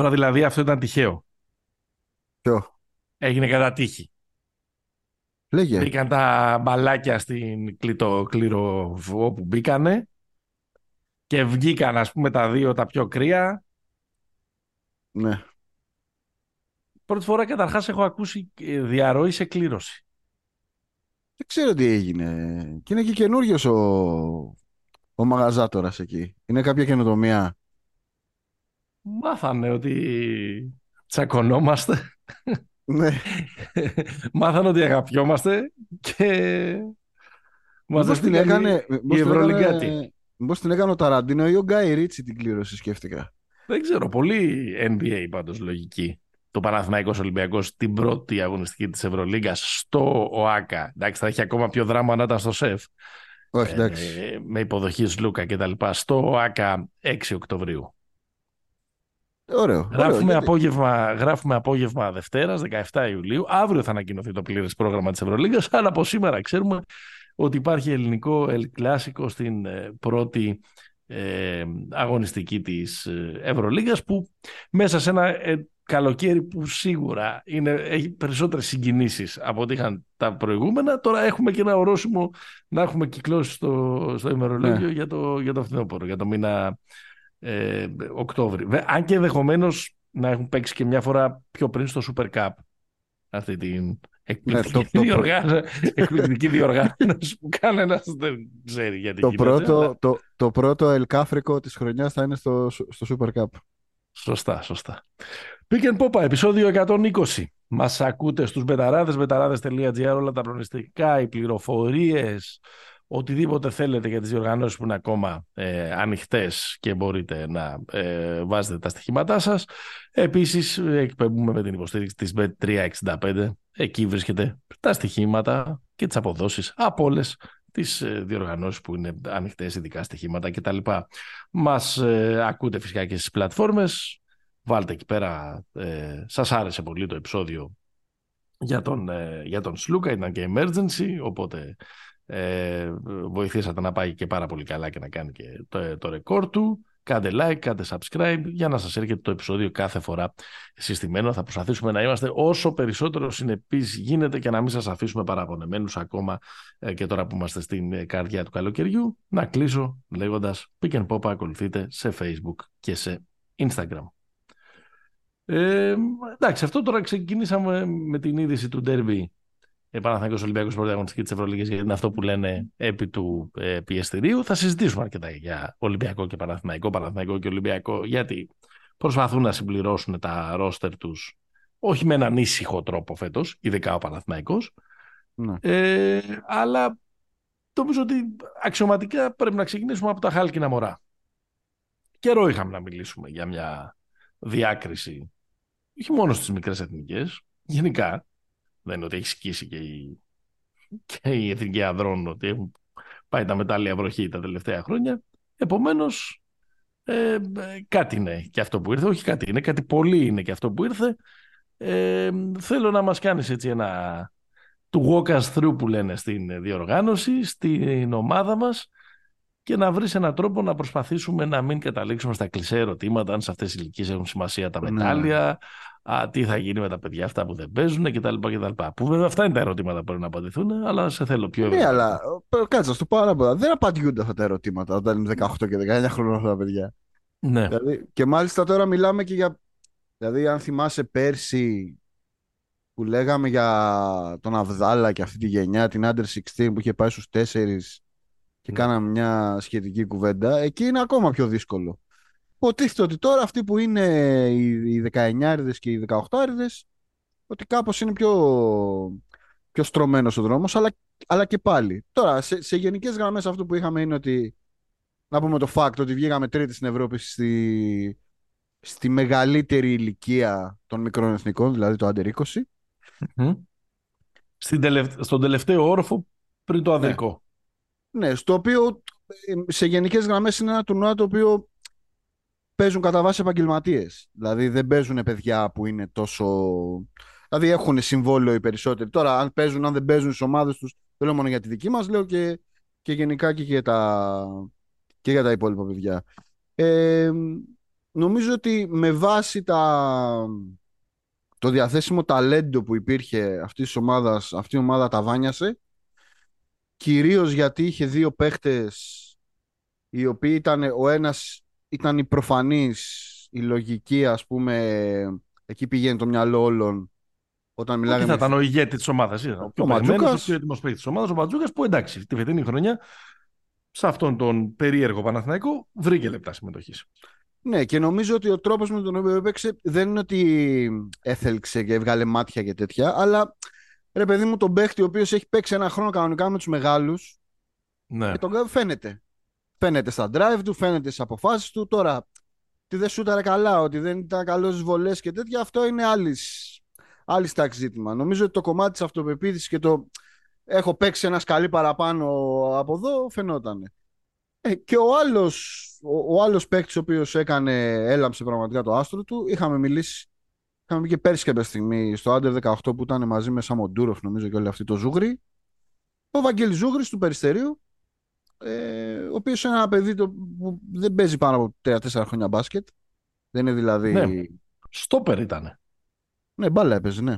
Τώρα δηλαδή αυτό ήταν τυχαίο. Ποιο; Έγινε κατά τύχη. Λέγε. Μπήκαν τα μπαλάκια στην κλειτο, κλήρο όπου μπήκανε και βγήκαν ας πούμε τα δύο τα πιο κρύα. Ναι. Πρώτη φορά καταρχάς έχω ακούσει ε, διαρροή σε κλήρωση. Δεν ξέρω τι έγινε. Και είναι και καινούριο ο, ο μαγαζάτορας εκεί. Είναι κάποια καινοτομία. Μάθανε ότι τσακωνόμαστε. Ναι. Μάθανε ότι αγαπιόμαστε και μας Μήπως την έστειλαν έκανε, η- μήπως η την Ευρωλυγκάτη. έκανε, μήπως την έκανε ο Ταραντίνο ή ο Γκάι Ρίτσι την κλήρωση σκέφτηκα. Δεν ξέρω, πολύ NBA πάντως λογική. Το Παναθηναϊκός Ολυμπιακός την πρώτη αγωνιστική της Ευρωλίγκας στο ΟΑΚΑ. Εντάξει, θα έχει ακόμα πιο δράμα να ήταν στο ΣΕΦ. Όχι, εντάξει. Ε, με υποδοχής Σλούκα και τα λοιπά. Στο ΟΑΚΑ 6 Οκτωβρίου. Ωραίο. ωραίο, Γράφουμε, γιατί- απόγευμα, γράφουμε απόγευμα Δευτέρας, 17 Ιουλίου. Αύριο θα ανακοινωθεί το πλήρες πρόγραμμα της Ευρωλίγκας, αλλά από σήμερα ξέρουμε ότι υπάρχει ελληνικό El Clásico στην ε, πρώτη ε, αγωνιστική της ε, Ευρωλίγκας που μέσα σε ένα ε, καλοκαίρι που σίγουρα είναι, έχει περισσότερες συγκινήσεις από ό,τι είχαν τα προηγούμενα τώρα έχουμε και ένα ορόσημο να έχουμε κυκλώσει στο, στο ημερολόγιο Ναι. για, το, για το φθινόπωρο, για το μήνα ε, Οκτώβρη. Βε- Αν και ενδεχομένως να έχουν παίξει και μια φορά πιο πριν στο Super Cup αυτή την εκπληκτική, Ναι, το- το- διοργάνωση, εκπληκτική διοργάνωση που κανένας δεν ξέρει γιατί Το γίνεται, πρώτο, αλλά- το, το πρώτο ελκάφρικο της χρονιάς θα είναι στο, στο Super Cup. Σωστά, σωστά. Pick and Popa, επεισόδιο 120. Μας ακούτε στους μπεταράδες, μπεταράδες.gr, όλα τα προνηστικά, οι πληροφορίες, οτιδήποτε θέλετε για τις διοργανώσεις που είναι ακόμα ε, ανοιχτές και μπορείτε να ε, βάζετε τα στοιχήματά σας. Επίσης, ε, εκπέμπουμε με την υποστήριξη της Bet365. Εκεί βρίσκεται τα στοιχήματα και τις αποδόσεις από όλες τις ε, διοργανώσεις που είναι ανοιχτές, ειδικά στοιχήματα κτλ. Μας ε, ακούτε φυσικά και στις πλατφόρμες. Βάλτε εκεί πέρα. Ε, σας άρεσε πολύ το επεισόδιο για τον, ε, για τον Σλούκα. Ήταν και emergency, οπότε ε, βοηθήσατε να πάει και πάρα πολύ καλά και να κάνει και το, το ρεκόρ του. Κάντε like, κάντε subscribe για να σας έρχεται το επεισόδιο κάθε φορά συστημένο. Θα προσπαθήσουμε να είμαστε όσο περισσότερο συνεπείς γίνεται και να μην σας αφήσουμε παραπονεμένους ακόμα ε, και τώρα που είμαστε στην ε, καρδιά του καλοκαιριού. Να κλείσω λέγοντας Pick and Pop ακολουθείτε σε Facebook και σε Instagram. Ε, εντάξει, αυτό τώρα ξεκινήσαμε με την είδηση του Derby ε, Παναθηναϊκός Ολυμπιακός πρώτη αγωνιστική της Ευρωλίγας γιατί είναι αυτό που λένε επί του ε, πιεστηρίου. Θα συζητήσουμε αρκετά για Ολυμπιακό και Παναθηναϊκό, Παναθηναϊκό και Ολυμπιακό γιατί προσπαθούν να συμπληρώσουν τα ρόστερ τους όχι με έναν ήσυχο τρόπο φέτος, ειδικά ο Παναθηναϊκός, Ναι. ε, αλλά νομίζω ότι αξιωματικά πρέπει να ξεκινήσουμε από τα χάλκινα μωρά. Καιρό είχαμε να μιλήσουμε για μια διάκριση, όχι μόνο στις μικρές εθνικές, γενικά. Δεν είναι ότι έχει σκίσει και η, και η εθνική ανδρών ότι έχουν πάει τα μετάλλια βροχή τα τελευταία χρόνια. Επομένως, ε, ε, κάτι είναι και αυτό που ήρθε. Όχι κάτι είναι, κάτι πολύ είναι και αυτό που ήρθε. Ε, θέλω να μας κάνεις έτσι ένα του walk us through που λένε στην διοργάνωση, στην ομάδα μας και να βρεις έναν τρόπο να προσπαθήσουμε να μην καταλήξουμε στα κλεισέ ερωτήματα αν σε αυτές τις ηλικίες έχουν σημασία τα Ναι. μετάλλια, α, τι θα γίνει με τα παιδιά αυτά που δεν παίζουν κτλ. κτλ. Που βέβαια αυτά είναι τα ερωτήματα που πρέπει να απαντηθούν, αλλά σε θέλω πιο Ναι, ευρύτερα. αλλά ε, κάτσε να σου το πω άλλα πολλά. Δεν απαντιούνται αυτά τα ερωτήματα όταν είναι 18 και 19 χρόνια αυτά τα παιδιά. Ναι. Δηλαδή, και μάλιστα τώρα μιλάμε και για. Δηλαδή, αν θυμάσαι πέρσι που λέγαμε για τον Αβδάλα και αυτή τη γενιά, την Under 16 που είχε πάει στους 4 και Ναι. κάναμε μια σχετική κουβέντα, εκεί είναι ακόμα πιο δύσκολο. Υποτίθεται ότι τώρα αυτοί που είναι οι οι 19 και οι 18 ότι κάπως είναι πιο, πιο στρωμένος ο δρόμος, αλλά, αλλά και πάλι. Τώρα, σε, σε γενικές γραμμές αυτό που είχαμε είναι ότι να πούμε το fact ότι βγήκαμε τρίτη στην Ευρώπη στη, στη μεγαλύτερη ηλικία των μικρών εθνικών, δηλαδή το Under 20. Μμ. Στην τελευ- Στον τελευταίο όροφο πριν το αδρικό. Ναι, στο οποίο ε, σε γενικές γραμμές είναι ένα τουρνουά το οποίο παίζουν κατά βάση επαγγελματίες. Δηλαδή δεν παίζουν παιδιά που είναι τόσο. Δηλαδή έχουν συμβόλαιο οι περισσότεροι. Τώρα, αν παίζουν, αν δεν παίζουν στις ομάδες τους, δεν λέω μόνο για τη δική μας, λέω και, και γενικά και για τα, και για τα υπόλοιπα παιδιά. Ε, νομίζω ότι με βάση τα... το διαθέσιμο ταλέντο που υπήρχε αυτής της ομάδας, αυτή η ομάδα τα βάνιασε κυρίως γιατί είχε δύο παίχτες οι οποίοι ήταν, ο ένας ήταν η προφανής, η λογική ας πούμε, εκεί πηγαίνει το μυαλό όλων όταν μιλάγαμε... θα ήταν ο ηγέτης της ομάδας. Ο πιο ο πιο έτοιμος παίκτης της ομάδας, ο Μπατζούκα, που εντάξει, τη φετινή χρονιά σε αυτόν τον περίεργο Παναθηναϊκό βρήκε λεπτά συμμετοχής. Ναι, και νομίζω ότι ο τρόπος με τον οποίο έπαιξε δεν είναι ότι έθελξε και έβγαλε μάτια και τέτοια, αλλά ρε παιδί μου, τον παίχτη ο οποίος έχει παίξει ένα χρόνο κανονικά με τους μεγάλους. Ναι. Και τον φαίνεται. Φαίνεται στα drive του, φαίνεται στις αποφάσεις του. Τώρα, ότι δεν σούταρε καλά, ότι δεν ήταν καλός στις βολές και τέτοια, αυτό είναι άλλης άλλης τάξης ζήτημα. Νομίζω ότι το κομμάτι της αυτοπεποίθησης και το έχω παίξει ένας σκαλί παραπάνω από εδώ φαινόταν. Ε, και ο άλλος ο, ο άλλος παίκτης ο οποίος έκανε, έλαμψε πραγματικά το άστρο του, είχαμε μιλήσει Είχαμε και πέρσι κάποια στιγμή στο Άντερ 18 που ήταν μαζί με Σαμοντούροφ, νομίζω και όλοι αυτοί το Ζούγρι. Ο Βαγγέλης Ζούγρης του Περιστερίου, ε, ο οποίος είναι ένα παιδί το, που δεν παίζει πάνω από 3-4 χρόνια μπάσκετ. Δεν είναι δηλαδή. Ναι. Στόπερ ήταν. Ναι, μπάλα έπαιζε, ναι.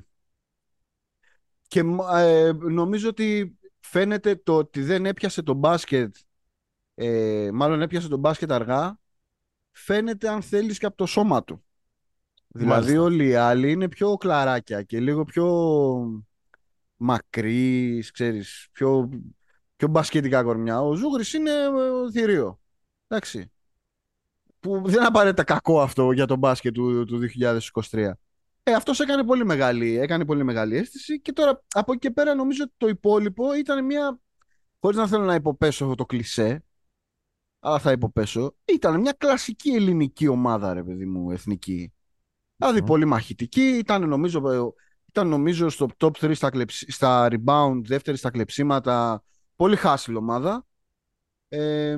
Και ε, νομίζω ότι φαίνεται το ότι δεν έπιασε το μπάσκετ, ε, μάλλον έπιασε το μπάσκετ αργά, φαίνεται αν θέλεις και από το σώμα του. Δηλαδή όλοι οι άλλοι είναι πιο κλαράκια και λίγο πιο μακρύς, ξέρεις, πιο, πιο μπασκετικά κορμιά. Ο Ζούγρης είναι ε, θηρίο. Εντάξει. Που δεν είναι απαραίτητα κακό αυτό για τον μπάσκετ του, του 2023. Ε, αυτός έκανε πολύ, μεγάλη, έκανε πολύ μεγάλη αίσθηση και τώρα από εκεί και πέρα νομίζω ότι το υπόλοιπο ήταν μια, χωρίς να θέλω να υποπέσω αυτό το κλισέ, αλλά θα υποπέσω, ήταν μια κλασική ελληνική ομάδα ρε παιδί μου, εθνική. Δηλαδή πολύ μαχητική, ήταν νομίζω, ήταν νομίζω στο top 3 στα, στα rebound, δεύτερη στα κλεψίματα, πολύ χάσιλ ομάδα. Ε,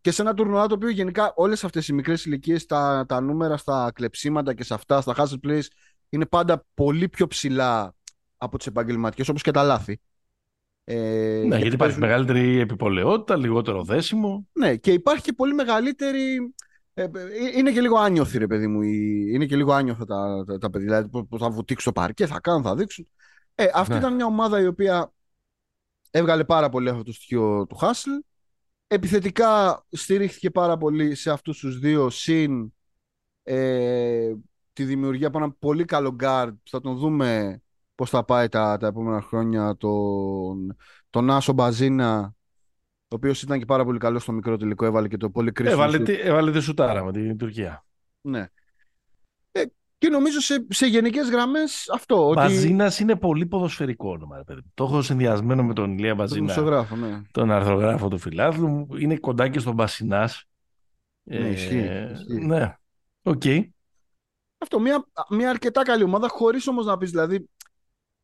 και σε ένα τουρνουά το οποίο γενικά όλες αυτές οι μικρές ηλικίες, τα, τα νούμερα στα κλεψίματα και σε αυτά, στα hustle plays είναι πάντα πολύ πιο ψηλά από τις επαγγελματικές όπως και τα λάθη. Ε, ναι, γιατί υπάρχει μεγαλύτερη επιπολαιότητα, λιγότερο δέσιμο. Ναι, και υπάρχει και πολύ μεγαλύτερη. Ε, ε είναι και λίγο άνιωθη, ρε παιδί μου. Είναι και λίγο άνιωθα τα, τα, τα παιδιά. Δηλαδή, που θα βουτήξουν το παρκέ, θα κάνουν, θα δείξουν. Ε, αυτή ναι. ήταν μια ομάδα η οποία έβγαλε πάρα πολύ αυτό το στοιχείο του Χάσλ. Επιθετικά στηρίχθηκε πάρα πολύ σε αυτούς τους δύο συν ε, τη δημιουργία από ένα πολύ καλό guard θα τον δούμε πώς θα πάει τα, τα επόμενα χρόνια τον, τον Άσο Μπαζίνα ο οποίος ήταν και πάρα πολύ καλός στο μικρό τελικό έβαλε και το πολύ κρίσιμο έβαλε, τη, έβαλε τη σουτάρα με την Τουρκία ναι ε, και νομίζω σε, σε γενικές γραμμές αυτό. Μπαζίνας ότι... είναι πολύ ποδοσφαιρικό όνομα. Ρε παιδί. Το έχω συνδυασμένο με τον Ηλία Μπαζίνα. Τον, ναι. τον αρθρογράφο του Φιλάθλου. Είναι κοντά και στον Μπασινάς. Ναι, ε, ισχύει, Ναι, ok. Okay. Αυτό, μια, μια αρκετά καλή ομάδα, χωρίς όμως να πεις δηλαδή.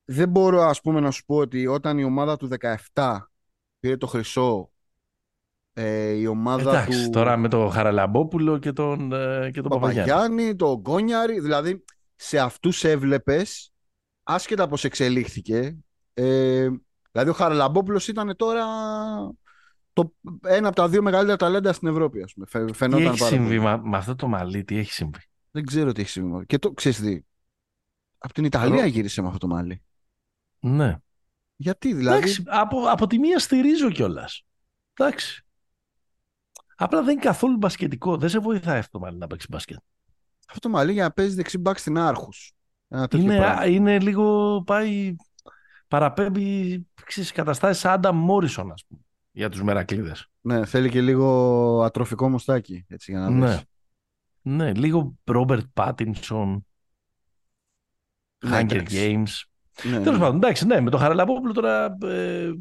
Δεν μπορώ ας πούμε να σου πω ότι όταν η ομάδα του 17 πήρε το χρυσό ε, η ομάδα Εντάξει, του... τώρα με τον Χαραλαμπόπουλο και τον, ε, και τον Παπαγιάννη. Παπαγιάννη, τον Γκόνιαρη, δηλαδή σε αυτούς έβλεπες, άσχετα πώς εξελίχθηκε, ε, δηλαδή ο Χαραλαμπόπουλος ήταν τώρα το, ένα από τα δύο μεγαλύτερα ταλέντα στην Ευρώπη, ας πούμε. Φαινόταν τι έχει συμβεί με, με αυτό το μαλλί, τι έχει συμβεί; Δεν ξέρω τι έχει συμβεί. Και το ξέρεις τι. Από την Ιταλία γύρισε με αυτό το μάλι. Ναι. Γιατί δηλαδή; Εντάξει, από, από τη μία στηρίζω κιόλας. Εντάξει. Απλά δεν είναι καθόλου μπασκετικό. Δεν σε βοηθάει αυτό το μάλι να παίξει μπασκετ. Αυτό το μαλλί για να παίζεις δεξί μπακ στην Άρχους. Είναι, είναι λίγο. Πάει. Παραπέμπει ξέρεις, καταστάσεις Άντα Μόρισον, ας πούμε, για τους μερακλείδες. Ναι, θέλει και λίγο ατροφικό μουστάκι, έτσι, για να δεις. Ναι. Ναι, λίγο Ρόμπερτ Πάτινσον, Hunger Games. Ναι, Τέλος ναι. πάντων, εντάξει, ναι, με το Χαραλαμπόπουλο τώρα ε,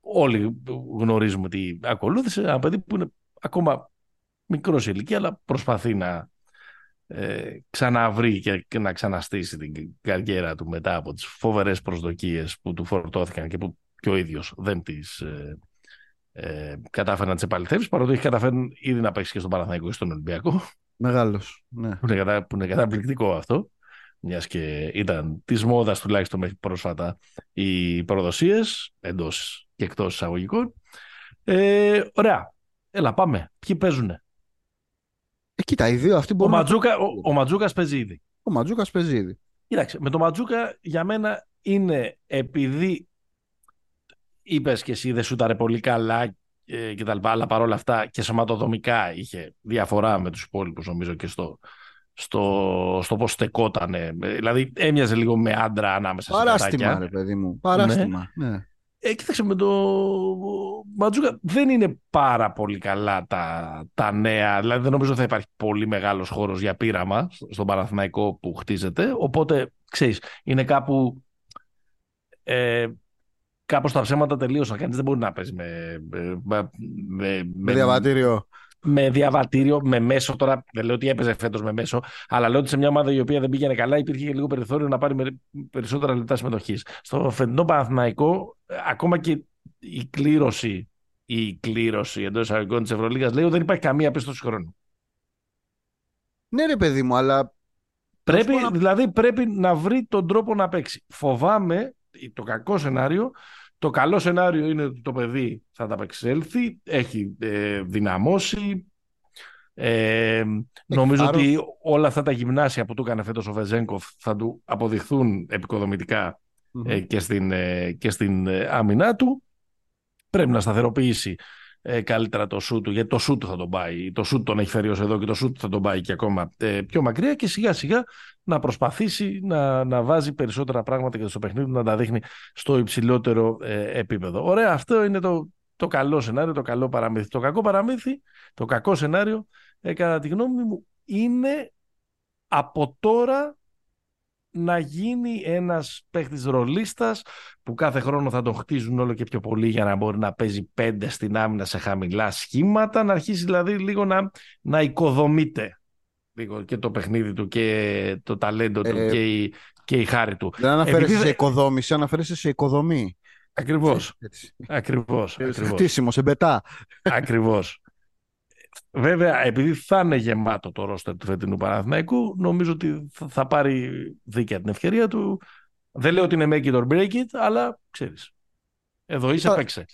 όλοι γνωρίζουμε τι ακολούθησε. Ένα παιδί που είναι ακόμα μικρός σε ηλικία, αλλά προσπαθεί να ε, ξαναβρει και, και, να ξαναστήσει την καριέρα του μετά από τις φοβερές προσδοκίες που του φορτώθηκαν και που και ο ίδιος δεν τις ε, ε, κατάφερε να τις επαληθεύσει, παρότι έχει καταφέρει ήδη να παίξει και στον Παναθηναϊκό και στον Ολυμπιακό. Μεγάλος. Ναι. Που, είναι κατα... που είναι καταπληκτικό αυτό. Μιας και ήταν της μόδας τουλάχιστον μέχρι πρόσφατα οι προδοσίες εντός και εκτός εισαγωγικών. Ε, ωραία. Έλα, πάμε. Ποιοι παίζουνε; Ε, κοίτα, οι δύο αυτοί Ο, μπορούν Ματζούκα, ο, ο Ματζούκας παίζει ήδη. Ο Ματζούκας παίζει ήδη. Κοίταξε, με το Ματζούκα για μένα είναι επειδή είπες και εσύ δεν σούταρε πολύ καλά ε, και τα λοιπά, αλλά παρόλα αυτά και σωματοδομικά είχε διαφορά με τους υπόλοιπους νομίζω και στο, στο, στο πώς στεκότανε. Δηλαδή έμοιαζε λίγο με άντρα ανάμεσα σε Παράστημα, κατάκια. ρε παιδί μου. Παράστημα. Ναι. Ε, κοίταξε, με το Ματζούκα δεν είναι πάρα πολύ καλά τα, τα νέα. Δηλαδή δεν νομίζω θα υπάρχει πολύ μεγάλος χώρος για πείραμα στον Παναθηναϊκό που χτίζεται. Οπότε, ξέρεις, είναι κάπου... Ε, κάπως τα ψέματα τελείωσαν. Κανείς δεν μπορεί να παίζει με, με, με, Με διαβατήριο. με διαβατήριο, με μέσο. Τώρα δεν λέω ότι έπαιζε φέτος με μέσο, αλλά λέω ότι σε μια ομάδα η οποία δεν πήγαινε καλά υπήρχε και λίγο περιθώριο να πάρει με- περισσότερα λεπτά συμμετοχής. Στο φετινό Παναθηναϊκό, ε, ακόμα και η κλήρωση, η κλήρωση εντός εισαγωγικών της Ευρωλίγας λέει ότι δεν υπάρχει καμία πίστοση χρόνου. Ναι, ρε παιδί μου, αλλά. Πρέπει, πω να- Δηλαδή πρέπει να βρει τον τρόπο να παίξει. Φοβάμαι το κακό σενάριο. Το καλό σενάριο είναι ότι το παιδί θα τα απεξέλθει, έχει ε, δυναμώσει. Ε, νομίζω θάρρος. ότι όλα αυτά τα γυμνάσια που του έκανε φέτος ο Βεζέγκοφ θα του αποδειχθούν επικοδομητικά ε, και στην, ε, και στην ε, άμυνά του. Πρέπει να σταθεροποιήσει ε, καλύτερα το σούτ του, γιατί το σούτ του θα τον πάει. Το σούτ τον έχει φέρει ως εδώ και το σούτ θα τον πάει και ακόμα ε, πιο μακριά και σιγά σιγά να προσπαθήσει να, να βάζει περισσότερα πράγματα και στο παιχνίδι του να τα δείχνει στο υψηλότερο ε, επίπεδο. Ωραία, αυτό είναι το, το καλό σενάριο, το καλό παραμύθι. Το κακό παραμύθι, το κακό σενάριο, ε, κατά τη γνώμη μου, είναι από τώρα να γίνει ένας παίχτης ρολίστας που κάθε χρόνο θα τον χτίζουν όλο και πιο πολύ για να μπορεί να παίζει πέντε στην άμυνα σε χαμηλά σχήματα, να αρχίσει δηλαδή λίγο να, να οικοδομείται λίγο και το παιχνίδι του και το ταλέντο του Ε, και, η, και η χάρη του. Δεν αναφέρεσαι Επειδή σε δεν- οικοδόμηση, αναφέρεσαι σε οικοδομή. Ακριβώς, Έτσι. ακριβώς, Σε ακριβώς. Χτίσιμος, σε μπετά. Ακριβώς. Βέβαια, επειδή θα είναι γεμάτο το ρόστερ του φετινού Παναθηναϊκού, νομίζω ότι θα- θα πάρει δίκαια την ευκαιρία του. Δεν λέω ότι είναι make it or break it, αλλά ξέρεις. Εδώ είσαι, Θα- παίξε.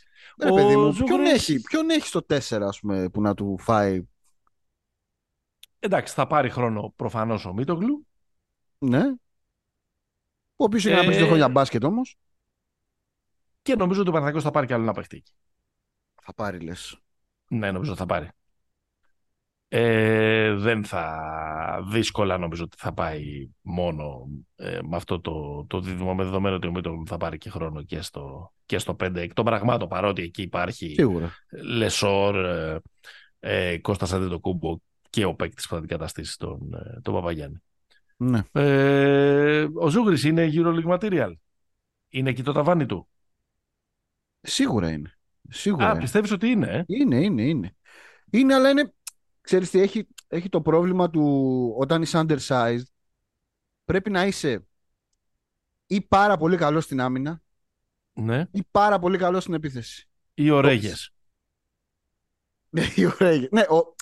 Ρε παιδί Ο μου, ποιον Ζούγκρης- έχει, ποιον έχει στο 4 ας πούμε, που να του φάει; Εντάξει, θα πάρει χρόνο προφανώς ο Μίτογλου. Ναι. Ο οποίος έχει να παίξει Ε, δύο χρόνια μπάσκετ όμως. Και νομίζω ότι ο Παναθηναϊκός θα πάρει κι άλλο ένα παιχτή. Θα πάρει λες. Ναι, νομίζω θα πάρει. Ε, δεν θα δύσκολα νομίζω ότι θα πάει μόνο ε, με αυτό το, το δίδυμο με δεδομένο ότι ο Μίτογλου θα πάρει και χρόνο και στο, και στο 5 εκ των πραγμάτων παρότι εκεί υπάρχει Σίγουρα. Λεσόρ, ε, ε, Κώστας Αντετοκούμπο και ο παίκτης που θα αντικαταστήσει τον, ε, τον Παπαγιάννη. Ναι. Ε, ο Ζούγκρης είναι EuroLeague material. Είναι εκεί το ταβάνι του. Σίγουρα είναι. Σίγουρα. Α, είναι. πιστεύεις ότι είναι, ε; Είναι, είναι, είναι. Είναι, αλλά είναι. Ξέρεις τι, έχει, έχει το πρόβλημα του όταν είσαι undersized, πρέπει να είσαι ή πάρα πολύ καλό στην άμυνα Ναι. ή πάρα πολύ καλό στην επίθεση. Ή ο Ρέγες. Ναι, η ωραία. ναι ο...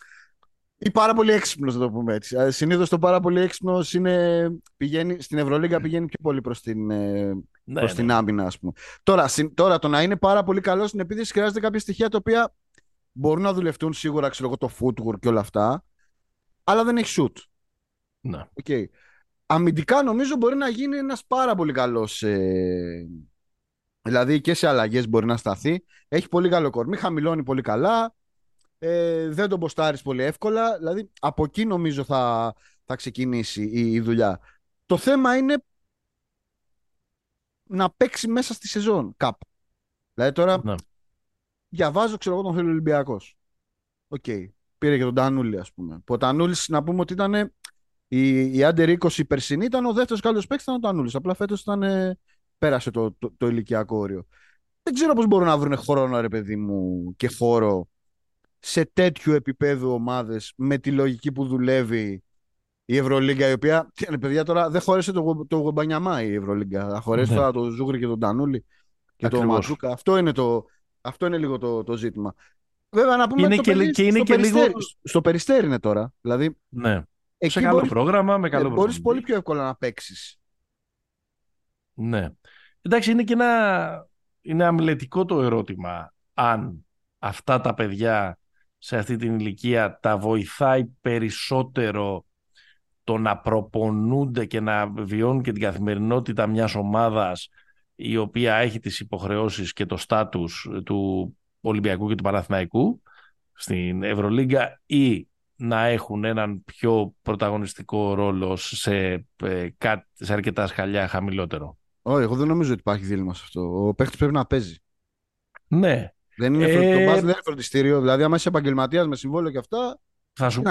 ή πάρα πολύ έξυπνος, να το πούμε έτσι. Συνήθως το πάρα πολύ έξυπνος είναι. Πηγαίνει, στην Ευρωλίγκα πηγαίνει πιο πολύ προς την, ε, Ναι, προς την ναι. άμυνα, ας πούμε. Τώρα, συν- τώρα, το να είναι πάρα πολύ καλό στην επίθεση χρειάζεται κάποια στοιχεία τα οποία μπορούν να δουλευτούν σίγουρα, ξέρω εγώ, το footwork και όλα αυτά. Αλλά δεν έχει shoot. Ναι. Okay. Αμυντικά νομίζω μπορεί να γίνει ένας πάρα πολύ καλός ε, δηλαδή και σε αλλαγές μπορεί να σταθεί έχει πολύ καλό κορμί, χαμηλώνει πολύ καλά ε, δεν τον ποστάρεις πολύ εύκολα δηλαδή από εκεί νομίζω θα, θα ξεκινήσει η, η δουλειά το θέμα είναι να παίξει μέσα στη σεζόν κάπου δηλαδή τώρα Ναι. Διαβάζω ξέρω εγώ τον θέλει ο Ολυμπιακός Οκ. Πήρε και τον Τανούλη, ας πούμε. Που ο Τανούλης, να πούμε ότι ήταν. Η, η Under 20 περσινή ήταν ο δεύτερος καλός παίκτης, ήταν ο Τανούλης. Απλά φέτος ήταν. ε, πέρασε το, το, το ηλικιακό όριο. Δεν ξέρω πώς μπορούν να βρουν χρόνο, ρε παιδί μου, και χώρο σε τέτοιου επίπεδου ομάδες με τη λογική που δουλεύει η Ευρωλίγκα, η οποία. Τι είναι, παιδιά, τώρα δεν χωρέσε το, το Γουμπανιαμά η Ευρωλίγκα. Θα χωρέσει Ναι. τώρα το Ζούγρι και τον Τανούλη και τον Ακριβώς. Ματζούκα. Αυτό είναι, το, αυτό είναι λίγο το, το ζήτημα. Βέβαια, να πούμε Είναι ότι και το παιδί λι- και είναι στο και λίγο- Περιστέρι- Στο περιστέρι είναι τώρα. Δηλαδή, ναι. Σε εκεί καλό μπορείς, πρόγραμμα, με καλό ε, μπορείς προπονητή. πολύ πιο εύκολα να παίξεις. Ναι. Εντάξει, είναι και ένα είναι αμλετικό το ερώτημα αν αυτά τα παιδιά σε αυτή την ηλικία τα βοηθάει περισσότερο το να προπονούνται και να βιώνουν και την καθημερινότητα μιας ομάδας η οποία έχει τις υποχρεώσεις και το στάτους του Ολυμπιακού και του Παναθηναϊκού στην Ευρωλίγκα ή να έχουν έναν πιο πρωταγωνιστικό ρόλο σε, ε, σε αρκετά σχαλιά χαμηλότερο. Όχι, εγώ δεν νομίζω ότι υπάρχει δίλημα σε αυτό. Ο παίχτη πρέπει να παίζει. Ναι. Δεν είναι, ε... το δεν είναι φροντιστήριο. Δηλαδή, άμα είσαι επαγγελματίας με συμβόλαιο και αυτά. Θα σου...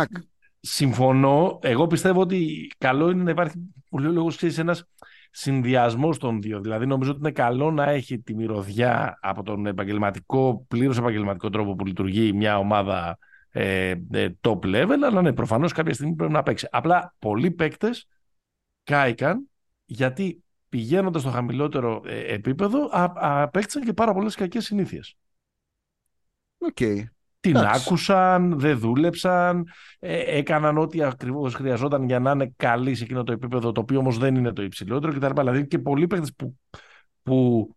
Συμφωνώ. Εγώ πιστεύω ότι καλό είναι να υπάρχει πολύ λόγος ένας συνδυασμός των δύο. Δηλαδή, νομίζω ότι είναι καλό να έχει τη μυρωδιά από τον επαγγελματικό, πλήρως επαγγελματικό τρόπο που λειτουργεί μια ομάδα ε, ε, top level, αλλά ναι, προφανώς κάποια στιγμή πρέπει να παίξει. Απλά πολλοί παίκτες κάηκαν γιατί πηγαίνοντας στο χαμηλότερο ε, επίπεδο απέκτησαν και πάρα πολλές κακές συνήθειες. Okay. Την άκουσαν, δεν δούλεψαν, ε, έκαναν ό,τι ακριβώς χρειαζόταν για να είναι καλοί σε εκείνο το επίπεδο, το οποίο όμως δεν είναι το υψηλότερο κτλ. Δηλαδή και πολλοί παίχτε που, που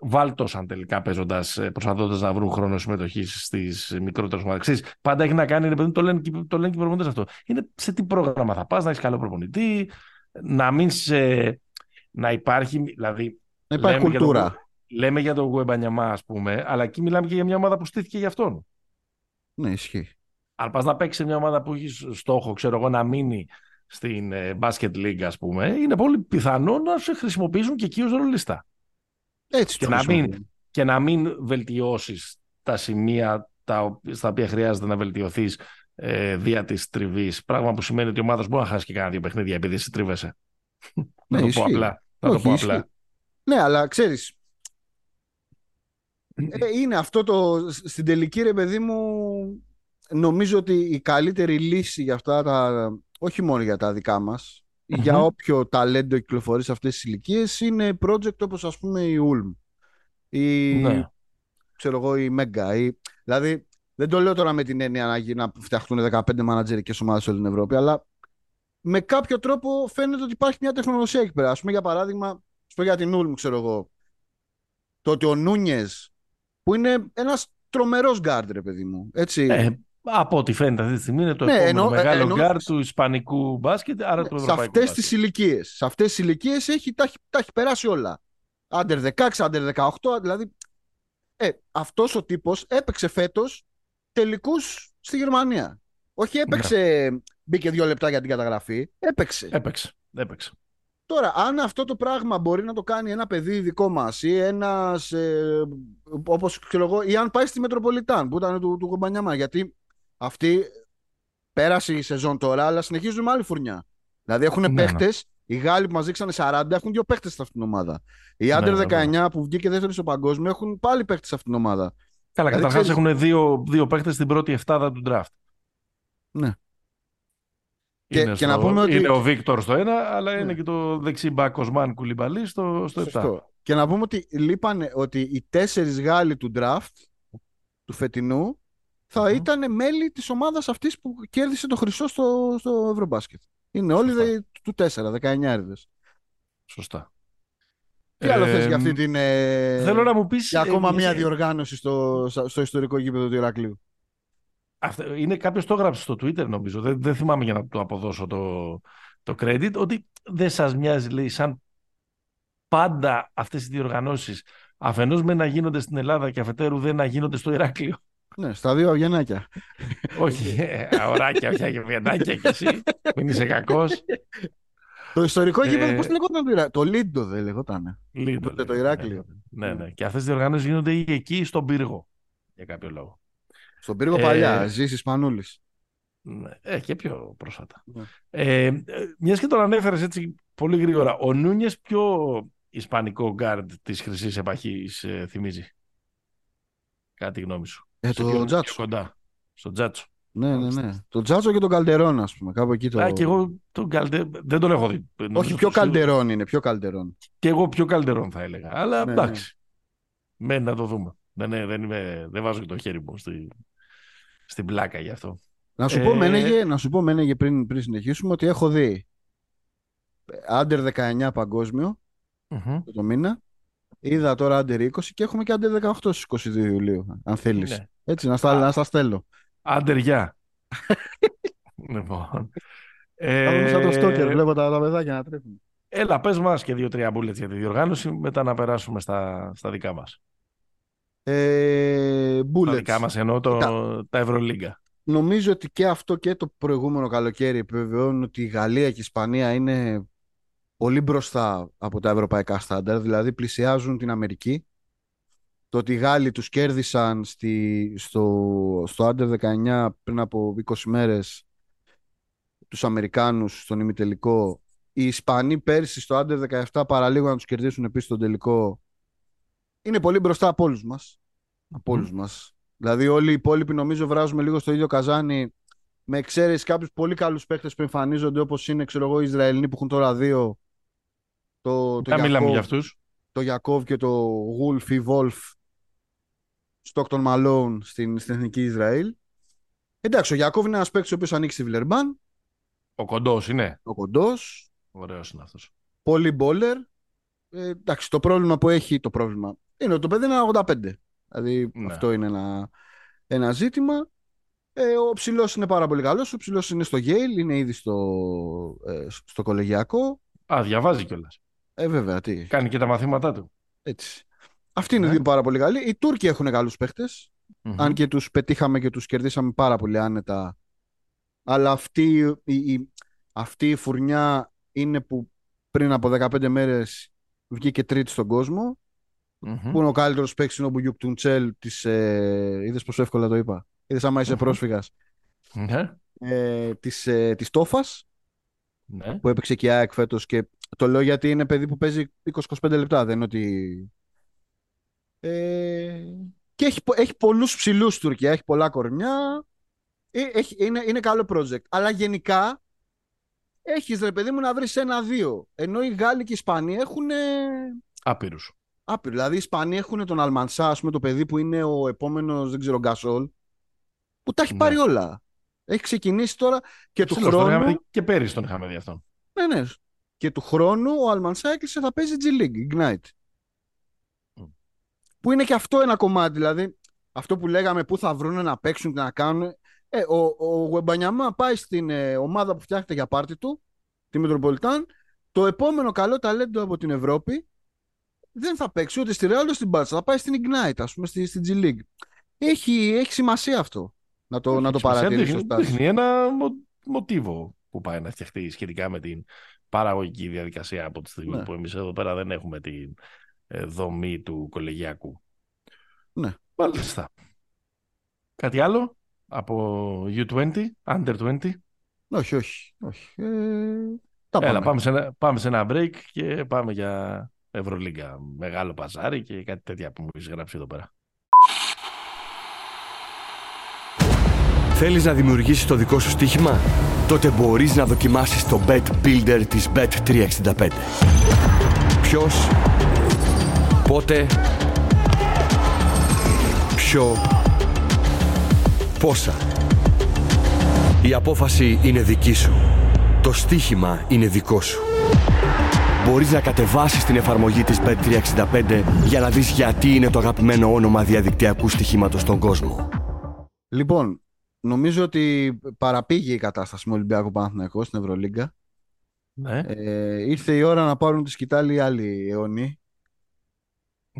βάλτωσαν τελικά παίζοντας, ε, προσπαθώντας να βρουν χρόνο συμμετοχής στις μικρότερες ομάδες. Πάντα έχει να κάνει, το λένε, το λένε και οι προπονητές αυτό. Είναι σε τι πρόγραμμα θα πας, να έχεις καλό προπονητή, να μην σε. να υπάρχει. Δηλαδή, να υπάρχει κουλτούρα. λέμε για τον Γουεμπανιαμά, ας πούμε, αλλά εκεί μιλάμε και για μια ομάδα που στήθηκε για αυτόν. Ναι, ισχύει. Αν πας να παίξεις μια ομάδα που έχεις στόχο, ξέρω εγώ, να μείνει στην ε, Basket League, ας πούμε, είναι πολύ πιθανό να σε χρησιμοποιήσουν και εκεί ως ρολιστά. Έτσι και, να μην, και να μην βελτιώσεις τα σημεία τα, στα οποία χρειάζεται να βελτιωθείς ε, δια της τριβής. Πράγμα που σημαίνει ότι η ομάδας μπορεί να χάσει και κανένα δύο παιχνίδια επειδή εσύ τρίβεσαι. Ναι, να το πω απλά. Να το πω απλά. Ναι, αλλά ξέρεις. Ε, είναι αυτό το. Στην τελική, ρε παιδί μου, νομίζω ότι η καλύτερη λύση για αυτά τα. Όχι μόνο για τα δικά μας, για όποιο ταλέντο κυκλοφορεί σε αυτές τις ηλικίες είναι project όπως ας πούμε η Ulm ή ναι. ξέρω εγώ η Mega ή... δηλαδή δεν το λέω τώρα με την έννοια να, να φτιαχτούν 15 μανατζερικές ομάδες σε όλη την Ευρώπη αλλά με κάποιο τρόπο φαίνεται ότι υπάρχει μια τεχνολογία εκεί πέρα. Ας πούμε για παράδειγμα, στο για την Ulm ξέρω εγώ, το ότι ο Νούνιες που είναι ένας τρομερός γκάρντ ρε παιδί μου, έτσι. Ε, από ό,τι φαίνεται αυτή τη στιγμή είναι το ναι, επόμενο ενώ, μεγάλο ενώ, γκαρντ του ισπανικού μπάσκετ, άρα του ευρωπαϊκού Σε αυτές τις ηλικίες, σε αυτές τις ηλικίες έχει, τα, έχει, τα έχει περάσει όλα. Άντερ 16, άντερ 18, δηλαδή ε, αυτός ο τύπος έπαιξε φέτος τελικούς στη Γερμανία. Όχι έπαιξε, ναι. μπήκε δύο λεπτά για την καταγραφή, έπαιξε. Έπαιξε, έπαιξε. Τώρα, αν αυτό το πράγμα μπορεί να το κάνει ένα παιδί δικό μας ή ένας. Ε, Όπως ξέρω εγώ, ή αν πάει στη Μετροπολιτάν που ήταν του, του Κομπανιάμα. Γιατί αυτοί πέρασε η σεζόν τώρα, αλλά συνεχίζουν με άλλη φουρνιά. Δηλαδή έχουν ναι, παίχτες, ναι. οι Γάλλοι που μας δείξανε 40 έχουν δύο παίχτες σε αυτήν την ομάδα. Οι Άντερ ναι, 19 ναι, που βγήκε δεύτερη στο παγκόσμιο έχουν πάλι παίχτες σε αυτήν την ομάδα. Καλά, δηλαδή, καταρχάς έχουν δύο, δύο παίχτες στην πρώτη εφτάδα του draft. Ναι. Και, είναι, και στο, να πούμε ότι... είναι ο Βίκτορ στο ένα, αλλά είναι και το δεξί μπακ Κοσμάν Κουλιμπαλή στο, στο 7. Και να πούμε ότι λείπανε ότι οι τέσσερις Γάλλοι του draft του φετινού θα mm ήταν μέλη της ομάδας αυτής που κέρδισε το χρυσό στο, στο Ευρωμπάσκετ. Είναι όλοι δε, του 4, 19 Σωστά. Τι άλλο θες για αυτή την... Ε, θέλω να μου πεις... Για ακόμα ε, μία διοργάνωση στο, στο ιστορικό γήπεδο του Ηρακλείου; Αυτό, είναι κάποιος το έγραψε στο Twitter νομίζω. Δεν, δεν θυμάμαι για να το αποδώσω το, το credit. Ότι δεν σας μοιάζει λέει σαν πάντα αυτές οι διοργανώσεις αφενός με να γίνονται στην Ελλάδα και αφετέρου δεν να γίνονται στο Ηράκλειο. Ναι, στα δύο αυγενάκια. όχι, αωράκια, όχι Αυγενάκια κι εσύ. Μην είσαι κακός. Το ιστορικό γήπεδο, ε, πώς λεγόταν το Ηράκλειο. Το Λίντο δεν λεγόταν. Λίντο. Το, Ηράκλειο. Ναι, ναι. Και αυτές οι διοργανώσεις γίνονται εκεί στον πύργο. Για κάποιο λόγο. Στον πύργο ε, παλιά, Ζήσης, Σπανούλης. Ναι, ε, και πιο πρόσφατα. Ναι. Ε, Μιας και τον ανέφερες έτσι πολύ γρήγορα, ο Νούνιες ποιο ισπανικό γκάρντ της χρυσής εποχής θυμίζει; Κάτι γνώμη σου. Ε, το Τζάτσο. κοντά. Στο Τζάτσο. Ναι, ναι, ναι. Το Τζάτσο και τον Καλτερόν, ας πούμε. Κάπου εκεί το. Α, και εγώ τον Καλτε... δεν τον έχω δει. Όχι, πιο Καλτερόν είναι, πιο Καλτερόν. Και εγώ πιο Καλτερόν θα έλεγα. Αλλά ναι, εντάξει. Ναι. Μένει να το δούμε. Δεν, δεν, είμαι... δεν βάζω και το χέρι μου στη... στην πλάκα γι' αυτό. Να σου, ε... πω, μένεγε, να σου πω, μένεγε πριν, πριν συνεχίσουμε ότι έχω δει Άντερ 19 παγκόσμιο mm-hmm. το μήνα Είδα τώρα Under 20 και έχουμε και Under 18 στις 22 Ιουλίου, αν θέλεις. Ναι. Έτσι, να στα, να στα στέλνω. Άντερ, γεια. λοιπόν. Ε, σαν το στόκερ, βλέπω τα, τα παιδάκια να τρέχουν. Έλα, πες μας και δύο-τρία μπουλέτς για τη διοργάνωση, μετά να περάσουμε στα, στα δικά μας. Ε, Τα δικά μας εννοώ το, τα Ευρωλίγκα. Νομίζω ότι και αυτό και το προηγούμενο καλοκαίρι επιβεβαιώνουν ότι η Γαλλία και η Ισπανία είναι πολύ μπροστά από τα ευρωπαϊκά στάνταρ, δηλαδή πλησιάζουν την Αμερική. Το ότι οι Γάλλοι τους κέρδισαν στη, στο, στο Under 19 πριν από 20 μέρες τους Αμερικάνους στον ημιτελικό. Οι Ισπανοί πέρσι στο Under 17 παραλίγο να τους κερδίσουν επίσης στον τελικό. Είναι πολύ μπροστά από όλους μας. Από όλους μας. Δηλαδή όλοι οι υπόλοιποι νομίζω βράζουμε λίγο στο ίδιο καζάνι με εξαίρεση κάποιους πολύ καλούς παίχτες που εμφανίζονται όπως είναι ξέρω εγώ, οι Ισραηλοί που έχουν τώρα δύο. Το, το Δεν μιλάμε Γιακώβ- για αυτούς. το Γιακώβ και το Γουλφ ή Βόλφ Στόκτον Μαλόν στην, στην Εθνική Ισραήλ. Εντάξει, ο Γιακώβ είναι ένας παίκτης ο οποίος ανήκει στη Βιλερμπάν, Ο κοντός είναι. ο κοντός, Ωραίος είναι αυτός. πολύ μπόλερ. Ε, εντάξει, το πρόβλημα που έχει το πρόβλημα είναι ότι το παιδί είναι ένα 85. Δηλαδή Ναι. αυτό είναι ένα, ένα ζήτημα. Ε, ο ψηλός είναι πάρα πολύ καλός. Ο ψηλός είναι στο Yale, είναι ήδη στο, ε, στο κολεγιακό. Α, διαβάζει κιόλας. Ε, βέβαια, τι. Κάνει και τα μαθήματά του. Έτσι. Αυτοί είναι Ναι. δύο πάρα πολύ καλοί. Οι Τούρκοι έχουν καλούς παίχτες. Μμμ. Αν και τους πετύχαμε και τους κερδίσαμε πάρα πολύ άνετα. Αλλά αυτή η, η- αυτή η φουρνιά είναι που πριν από 15 μέρες βγήκε τρίτη στον κόσμο. Μμμ. Που είναι ο καλύτερος παίκτης είναι ο Μπουγιούκ Τουντσέλ της... Ε, είδες πόσο εύκολα το είπα. Είδες άμα είσαι Μμμ. πρόσφυγας. Ναι. Ε, της, ε, της Τόφας Ναι. που έπαιξε και η ΑΕΚ φέτος και το λέω γιατί είναι παιδί που παίζει 20-25 λεπτά. Δεν είναι ότι... Ε, και έχει, πο- έχει πολλούς ψηλούς στην Τουρκία, έχει πολλά κορμιά. Ε, Έχει, είναι, είναι καλό project. Αλλά γενικά έχεις ρε παιδί μου να βρεις ένα-δύο. Ενώ οι Γάλλοι και οι Ισπανοί έχουν Άπειρους. Άπειρο. Δηλαδή οι Ισπανοί έχουν τον Αλμανσά, ας πούμε, το παιδί που είναι ο επόμενος, δεν ξέρω, Γκασόλ, που τα έχει Ναι. πάρει όλα. Έχει ξεκινήσει τώρα και του Ψηλός, τον είχαμε χρόνου. δει και πέρυσι τον είχαμε δει αυτόν. Ναι, ναι. Και του χρόνου ο Αλμανσά έκλεισε θα παίζει G League, Ignite. Μμ. Που είναι και αυτό ένα κομμάτι. Δηλαδή, αυτό που λέγαμε πού θα βρουν να παίξουν και να κάνουν. Ε, ο, ο Γουεμπανιαμά πάει στην ε, ομάδα που φτιάχνεται για πάρτι του, τη Μετροπολιτάν. Το επόμενο καλό ταλέντο από την Ευρώπη δεν θα παίξει ούτε στη Real ούτε στην Μπάρτσα. Θα πάει στην Ignite, ας πούμε, στη, στη G League. Έχει, έχει σημασία αυτό να το, να το Σημασία παρατηρήσει ο δείχνει, Στάσης. δείχνει ένα μο, μοτίβο που πάει να φτιαχτεί σχετικά με την παραγωγική διαδικασία από τη στιγμή Ναι. που εμείς εδώ πέρα δεν έχουμε την ε, δομή του κολεγιακού. Ναι. Μάλιστα. Κάτι άλλο από U20, Under 20. Όχι, όχι. όχι. Ε, τα Έλα, πάμε. πάμε σε, ένα, πάμε σε ένα break και πάμε για Ευρωλίγκα. Μεγάλο παζάρι και κάτι τέτοια που μου έχεις γράψει εδώ πέρα. Θέλεις να δημιουργήσεις το δικό σου στοίχημα; Τότε μπορείς να δοκιμάσεις το Bet Builder της Bet365. Ποιος, πότε, ποιο, πόσα. Η απόφαση είναι δική σου. Το στοίχημα είναι δικό σου. Μπορείς να κατεβάσεις την εφαρμογή της Bet365 για να δεις γιατί είναι το αγαπημένο όνομα διαδικτυακού στοιχήματος στον κόσμο. Λοιπόν, νομίζω ότι παραπήγε η κατάσταση με Ολυμπιακό Παναθηναϊκό στην Ευρωλίγκα. Ναι, Ε, ήρθε η ώρα να πάρουν τη σκητάλη οι άλλοι αιώνιοι.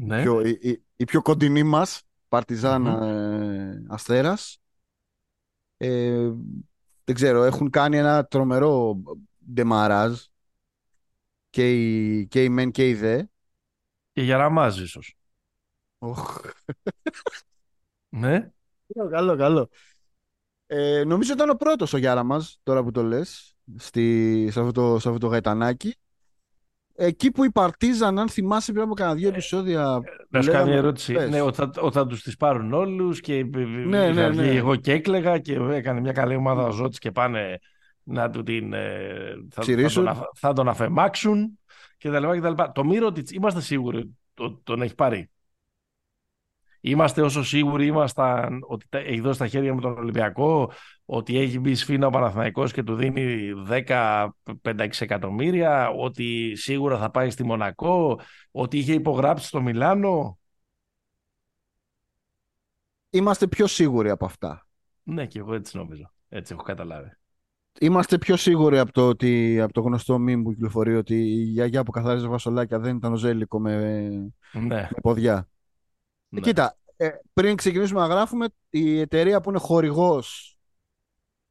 ναι. Πιο, η, η- η πιο κοντινή μας, Παρτιζάν Μμμ. ε, Αστέρας. Ε, δεν ξέρω, έχουν κάνει ένα τρομερό ντεμαράζ και οι, και οι μεν και οι δε. Και για Ραμάζ ίσως. Οχ. Ναι. Καλό, καλό, καλό. Ε, νομίζω ήταν ο πρώτος ο Γιάρα μας, τώρα που το λες, στη, σε, αυτό το, σε αυτό το γαϊτανάκι. Εκεί που η Παρτίζαν, αν θυμάσαι πριν από κανένα δύο επεισόδια. Να σου κάνω λέγαμε- μια ερώτηση. πες. Ναι, ότι θα, ότι θα τους τις πάρουν όλους και Ναι, είχα ναι, βγει ναι. εγώ και έκλεγα και έκανε μια καλή ομάδα ο Ζώτης και πάνε να του την... ε, θα, θα, Ψηρίσουν. τον, αφ- θα τον αφεμάξουν και τα λοιπά και τα λοιπά. Το Μύρωτιτς είμαστε σίγουροι ότι τον έχει πάρει. Είμαστε όσο σίγουροι ήμασταν ότι τα- έχει δώσει τα χέρια με τον Ολυμπιακό, ότι έχει μπει σφίνα ο Παναθηναϊκός και του δίνει 10-5-6 εκατομμύρια, ότι σίγουρα θα πάει στη Μονακό, ότι είχε υπογράψει στο Μιλάνο. Είμαστε πιο σίγουροι από αυτά. Ναι, και εγώ έτσι νομίζω. Έτσι έχω καταλάβει. Είμαστε πιο σίγουροι από το, ότι, από το γνωστό μήνυμα που κυκλοφορεί ότι η γιαγιά που καθάριζε βασολάκια δεν ήταν ο Ζέλικο με, Ναι. με ποδιά. ναι. Κοίτα, ε, πριν ξεκινήσουμε να γράφουμε, η εταιρεία που είναι χορηγός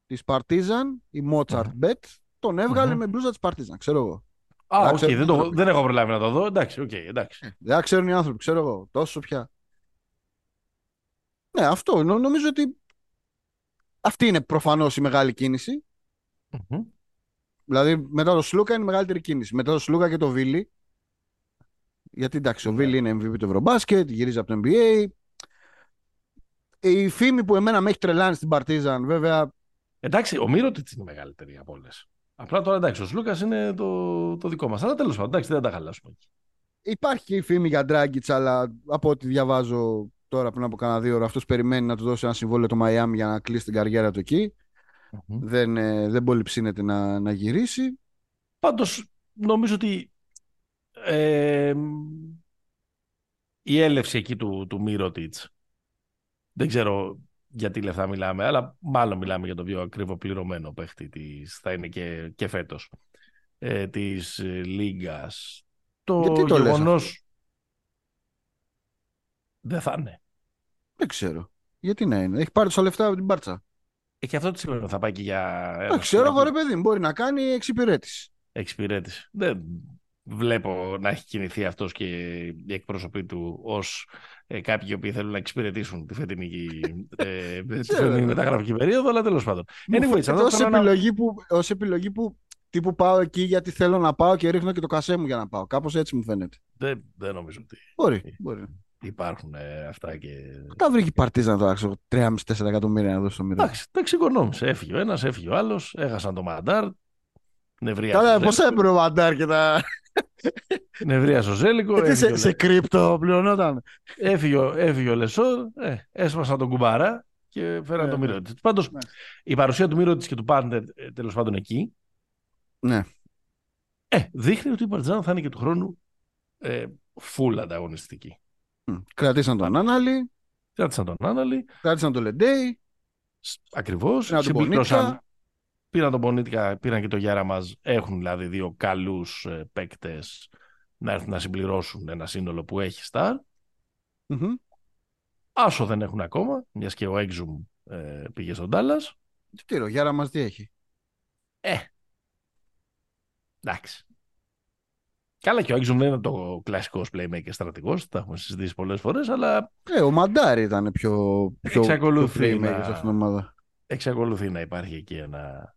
της Partizan, η Mozart Bet, τον εβγαλε Μμμ. με μπλούζα της Partizan, ξέρω εγώ. Α, Να οκ, ξέρουν δεν, οι το, άνθρωποι. δεν έχω προλάβει να το δω. Εντάξει, οκ, εντάξει. Δεν ξέρουν οι άνθρωποι, ξέρω εγώ. Τόσο πια. Ναι, αυτό. Νο- νομίζω ότι αυτή είναι προφανώς η μεγάλη κίνηση. Μμμ. Δηλαδή μετά το Σλούκα είναι η μεγαλύτερη κίνηση. Μετά το Σλούκα και το Βίλι. Γιατί εντάξει, ο Ναι. Βίλι είναι MVP του Ευρωμπάσκετ, γυρίζει από το NBA. Η φήμη που εμένα με έχει τρελάνει στην Παρτίζαν, βέβαια. Εντάξει, ο Μύρωτιτ είναι μεγαλύτερη από όλες. Απλά τώρα εντάξει, ο Σλούκας είναι το, το δικό μας. Αλλά τέλος πάντων, εντάξει, δεν θα τα χαλάσουμε εκεί. Υπάρχει και η φήμη για Ντράγκητ, αλλά από ό,τι διαβάζω τώρα πριν από κάνα δύο ώρα, αυτός περιμένει να του δώσει ένα συμβόλαιο το Μαϊάμι για να κλείσει την καριέρα του εκεί. Μμμ. Δεν, ε, δεν πολύ ψήνεται να, να γυρίσει. Πάντως νομίζω ότι ε, η έλευση εκεί του, του Μύρωτιτς. Δεν ξέρω για τι λεφτά μιλάμε, αλλά μάλλον μιλάμε για το πιο ακριβό πληρωμένο παίχτη της, θα είναι και, και φέτος ε, της ε, Λίγκας. Το Γιατί το λες γεγονός δεν θα είναι. Δεν ξέρω. Γιατί να είναι. Έχει πάρει τόσα λεφτά από την Μπάρτσα. Ε, και αυτό τι σημαίνει ότι θα πάει και για ένα Δεν ξέρω εγώ, σκηνικό ρε παιδί, μου, μπορεί να κάνει εξυπηρέτηση. εξυπηρέτηση. Δεν βλέπω να έχει κινηθεί αυτός και οι εκπρόσωποι του ως ε, κάποιοι οι οποίοι θέλουν να εξυπηρετήσουν τη φετινή, ε, τη Ξέρω, φετινή ρε. μεταγραφική περίοδο, αλλά τέλος πάντων. Μου Anyway, φαίνεται αυτό ως θέλω να- επιλογή, που, ως επιλογή που τύπου πάω εκεί γιατί θέλω να πάω και ρίχνω και το κασέ μου για να πάω. Κάπως έτσι μου φαίνεται. Δεν, δεν νομίζω ότι Μπορεί. μπορεί. Υπάρχουν ε, αυτά και... Τα βρήκε η Παρτίζαν τώρα, ξέρω, 3,5-4 εκατομμύρια να δώσει στο μοιραίο. Εντάξει, τα εξοικονόμησε. Έφυγε ο ένας, έφυγε ο άλλος, έχασαν το Μαντάρ, νευρίασε Καλά, ο πώς Ζέλικο, έπαιρνε ο Μαντάρ και τα. νευρίασε ο Ζέλικο, Γιατί έφυγε, σε, ο σε Λε- crypto πληρωνόταν. έφυγε, ο- έφυγε ο Λεσόρ, ε, έσπασαν τον κουμπάρα και φέραν Ναι, τον ναι. Μίροτιτς. Πάντως, Ναι. η παρουσία του Μίροτιτς και του Πάντερ, ε, τέλος πάντων εκεί, Ναι. ε, δείχνει ότι η Παρτιζάν θα είναι και του χρόνου ε, full ανταγωνιστική. Μ. Κρατήσαν τον Άναλη, Κράτησαν τον Άναλη, κράτησαν τον Λεντέι. Ακριβώς. Πήραν τον Συμπλήρωσαν. Πονίτικα. Πήραν τον Πονίτικα, πήραν και τον Γιάρα μας. Έχουν δηλαδή δύο καλούς ε, παίκτες να έρθουν να συμπληρώσουν ένα σύνολο που έχει Σταρ. Μμμ. Άσο δεν έχουν ακόμα, μιας και ο Έξουμ ε, πήγε στον Τάλλας. Τι ρε, ο Γιάρα μας τι έχει; Εντάξει. Καλά και ο Έξουμ δεν είναι το κλασικός playmaker στρατηγός, τα έχουμε συζητήσει πολλές φορές, αλλά Ε, ο Μαντάρ ήταν πιο, πιο, Εξακολουθεί πιο playmaker να- σε αυτήν την ομάδα. εξακολουθεί να υπάρχει εκεί ένα,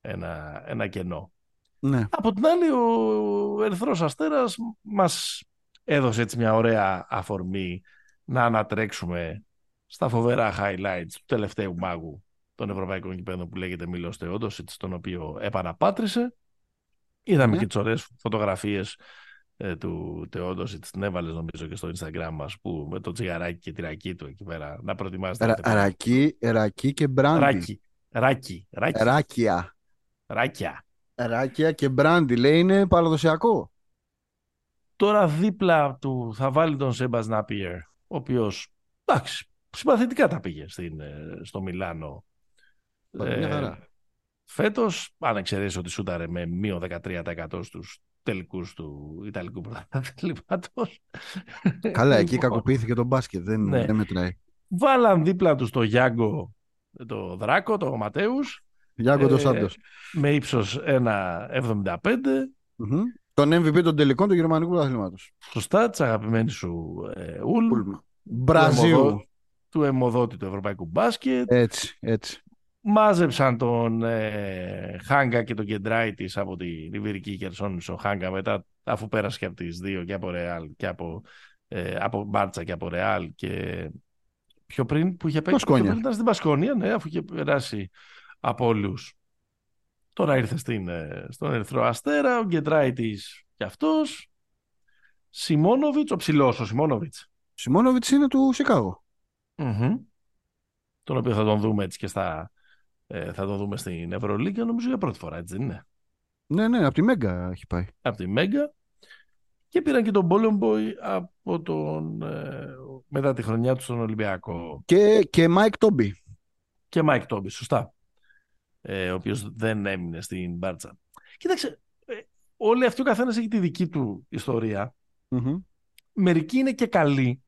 ένα, ένα κενό. Ναι. Από την άλλη, ο Ερυθρός Αστέρας μας έδωσε έτσι μια ωραία αφορμή να ανατρέξουμε στα φοβερά highlights του τελευταίου μάγου των Ευρωπαϊκών Κυπέδων που λέγεται Μίλος Θεόντος, τον οποίο επαναπάτρισε. Είδαμε Ναι. και τις ωραίες φωτογραφίες ε, του Θεόντος, την έβαλες νομίζω και στο Instagram μας, που με το τσιγαράκι και τη ρακή του εκεί πέρα να προετοιμάζεται. Ρα, να τεπεί. ρακί, ρακί και μπράντι. Ράκι, ράκι, ράκι, Ράκια. ράκια. Ράκια και μπράντι. Λέει είναι παραδοσιακό. Τώρα δίπλα του θα βάλει τον Σέμπας Ναπιέρ, ο οποίος, εντάξει, συμπαθητικά τα πήγε στην, ε, στο Μιλάνο. Ωραία, μια χαρά. Φέτος, αν εξαιρέσεις ότι σούταρε με μείον 13% στους τελικούς του Ιταλικού πρωταθλήματος. Καλά, εκεί Λοιπόν, κακοποιήθηκε το μπάσκετ. Δεν, Ναι. δεν μετράει. Βάλαν δίπλα τους το Γιάγκο, το Δράκο, το Ματέους, Γιάκο το Ε, Σάντος. με ύψος 1,75. Μμμ. Τον MVP των τελικών του γερμανικού πρωταθλήματος. Σωστά, της αγαπημένης σου ε, Ουλ, Ούλμα. Μπραζίου. του αιμοδότη του ευρωπαϊκού μπάσκετ. Έτσι, έτσι. Μάζεψαν τον ε, Χάγκα και τον Κεντράιτης από τη Ιβηρική Χερσόνησο Χάγκα μετά αφού πέρασε και από τις δύο και από Ρεάλ και από, ε, από Μπάρτσα και από Ρεάλ και πιο πριν που είχε παίξει Πασκόνια. πιο πριν ήταν στην Πασκόνια ναι, αφού είχε περάσει από όλους τώρα ήρθε στην, ε, στον Ερυθρό Αστέρα ο Κεντράιτης και αυτός Σιμόνοβιτς, ο ψηλός ο Σιμόνοβιτς Σιμόνοβιτς είναι του Σικάγο. Μμμ. τον οποίο θα τον δούμε έτσι και στα, ε, θα τον δούμε στην Ευρωλίγκα νομίζω για πρώτη φορά έτσι δεν είναι; Ναι, ναι, από τη Μέγκα έχει πάει. από τη Μέγκα και πήραν και τον Μπολομπόι από τον, ε, μετά τη χρονιά του στον Ολυμπιακό. Και, και Μάικ Τόμπι. Και Μάικ Τόμπι, σωστά. Ε, ο οποίος δεν έμεινε στην Μπάρτσα. Κοίταξε, ε, όλοι αυτοί ο καθένας έχει τη δική του ιστορια Μερικοί είναι και καλοί.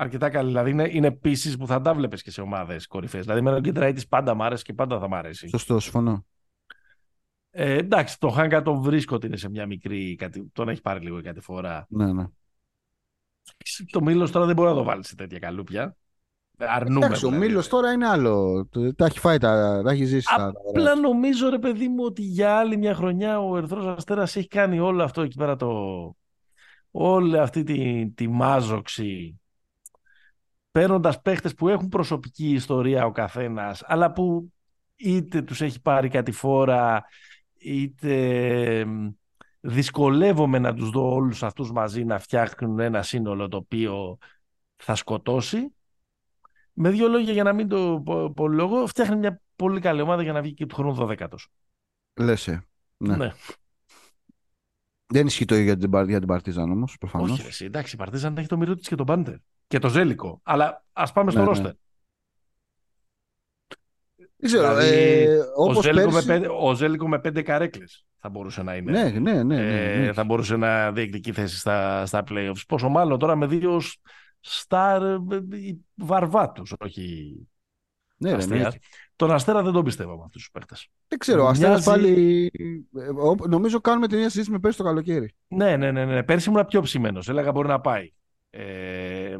Αρκετά καλοί. Δηλαδή είναι, είναι επίση που θα τα βλέπεις και σε ομάδες κορυφέ. Δηλαδή, με τον Κεντραίτη πάντα μ' άρεσε και πάντα θα μ' αρέσει. Σωστό, συμφωνώ. Ε, εντάξει, το Χάγκα τον βρίσκω ότι είναι σε μια μικρή. Τον έχει πάρει λίγο κάτι φορά. Ναι, ναι. Το Μήλο τώρα δεν μπορεί να το βάλει σε τέτοια καλούπια. Αρνούμε. Εντάξει, ο Μήλο τώρα είναι άλλο. Τα έχει φάει, τα, τα έχει ζήσει. Απλά τα, νομίζω, ρε παιδί μου, ότι για άλλη μια χρονιά ο Ερυθρός Αστέρας έχει κάνει όλο αυτό εκεί πέρα το. Όλη αυτή τη, τη μάζοξη παίρνοντας παίχτες που έχουν προσωπική ιστορία ο καθένας, αλλά που είτε τους έχει πάρει κάτι φόρα, είτε δυσκολεύομαι να τους δω όλους αυτούς μαζί να φτιάχνουν ένα σύνολο το οποίο θα σκοτώσει. Με δύο λόγια για να μην το πω λόγο, φτιάχνει μια πολύ καλή ομάδα για να βγει και του χρόνου 12 Λες, ε. ναι. ναι. Δεν ισχύει το ίδιο για την, για την Παρτίζαν όμως, προφανώς. Όχι, εσύ, εντάξει, η Παρτίζαν έχει το μυρίο της και τον Πάντερ. Και το Ζέλικο. Αλλά ας πάμε στο ναι, ρόστερ. Δεν ξέρω. Δηλαδή, ε, ο, Ζέλικο πέρσι... με πέντε, ο Ζέλικο με πέντε καρέκλες θα μπορούσε να είναι. Ναι, ναι, ναι. ναι, ναι. Ε, θα μπορούσε να διεκδικεί θέση στα, στα playoffs. Πόσο μάλλον τώρα με δύο στάρ ε, βαρβάτους, όχι ναι, ναι. Τον Αστέρα δεν τον πιστεύω με αυτούς τους παίχτε. Δεν ξέρω. Ο Αστέρας πάλι. Ε, νομίζω κάνουμε την ίδια συζήτηση με πέρσι το καλοκαίρι. Ναι, ναι, ναι. ναι. Πέρσι ήμουν πιο ψημένος. Έλεγα μπορεί να πάει. Ε,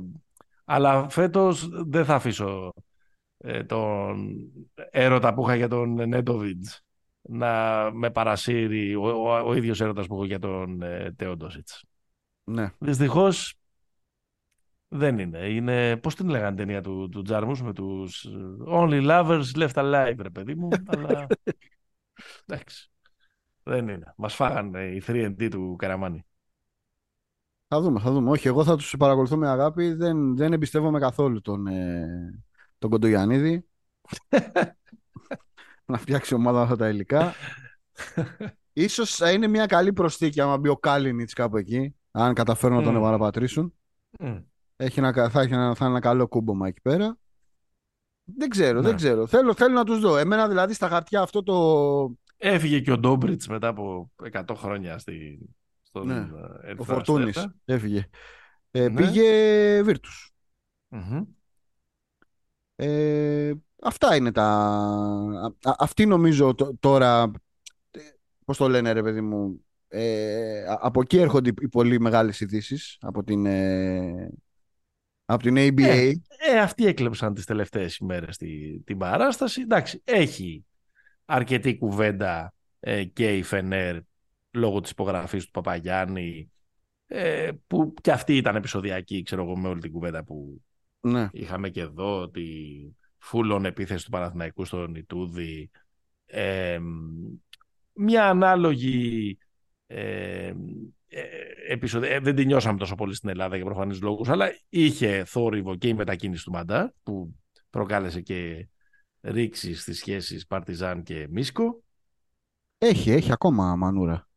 αλλά φέτος δεν θα αφήσω ε, τον έρωτα που είχα για τον Νέντοβιτς να με παρασύρει ο, ο, ο ίδιος έρωτας που έχω για τον ε, Τεόντοσιτς. Ναι. Δυστυχώς δεν είναι. είναι πώς την λέγανε ταινία του, του Τζάρμους με τους Only Lovers Left Alive, ρε παιδί μου, αλλά εντάξει. Δεν είναι. Μας φάγανε οι 3D του Καραμάνη. Θα δούμε, θα δούμε. Όχι, εγώ θα τους παρακολουθώ με αγάπη. Δεν, δεν εμπιστεύομαι καθόλου τον, ε, τον Κοντογιαννίδη να φτιάξει ομάδα αυτά τα υλικά. Ίσως θα είναι μια καλή προσθήκη άμα μπει ο Κάλινιτς κάπου εκεί, αν καταφέρουν να τον επαναπατρίσουν. Έχει ένα, θα, έχει ένα, θα είναι ένα καλό κούμπομα εκεί πέρα. Δεν ξέρω, δεν ναι. ξέρω. Θέλω, θέλω να τους δω. Εμένα δηλαδή στα χαρτιά αυτό το... Έφυγε και ο Ντόμπριτς μετά από 100 χρόνια στη, στον ναι. Ε, ο Φορτούνης έφυγε. Ε, ναι. Πήγε Βίρτους. Ε, αυτά είναι τα... Α, αυτή νομίζω τώρα... Πώς το λένε ρε παιδί μου... Ε, από εκεί έρχονται οι πολύ μεγάλες ειδήσει από την, ε, από την ABA. Ε, ε, αυτοί έκλεψαν τις τελευταίες ημέρες τη, την παράσταση. Εντάξει, έχει αρκετή κουβέντα ε, και η Φενέρ λόγω της υπογραφής του Παπαγιάννη ε, που και αυτή ήταν επεισοδιακή, ξέρω εγώ, με όλη την κουβέντα που ναι. Είχαμε και εδώ τη φούλων επίθεση του Παναθηναϊκού στον Ιτούδη. Ε, μια ανάλογη ε, ε, δεν την νιώσαμε τόσο πολύ στην Ελλάδα για προφανείς λόγους, αλλά είχε θόρυβο και η μετακίνηση του Μαντά που προκάλεσε και ρήξη στις σχέσεις Παρτιζάν και Μίσκο. Έχει, έχει ακόμα μανούρα.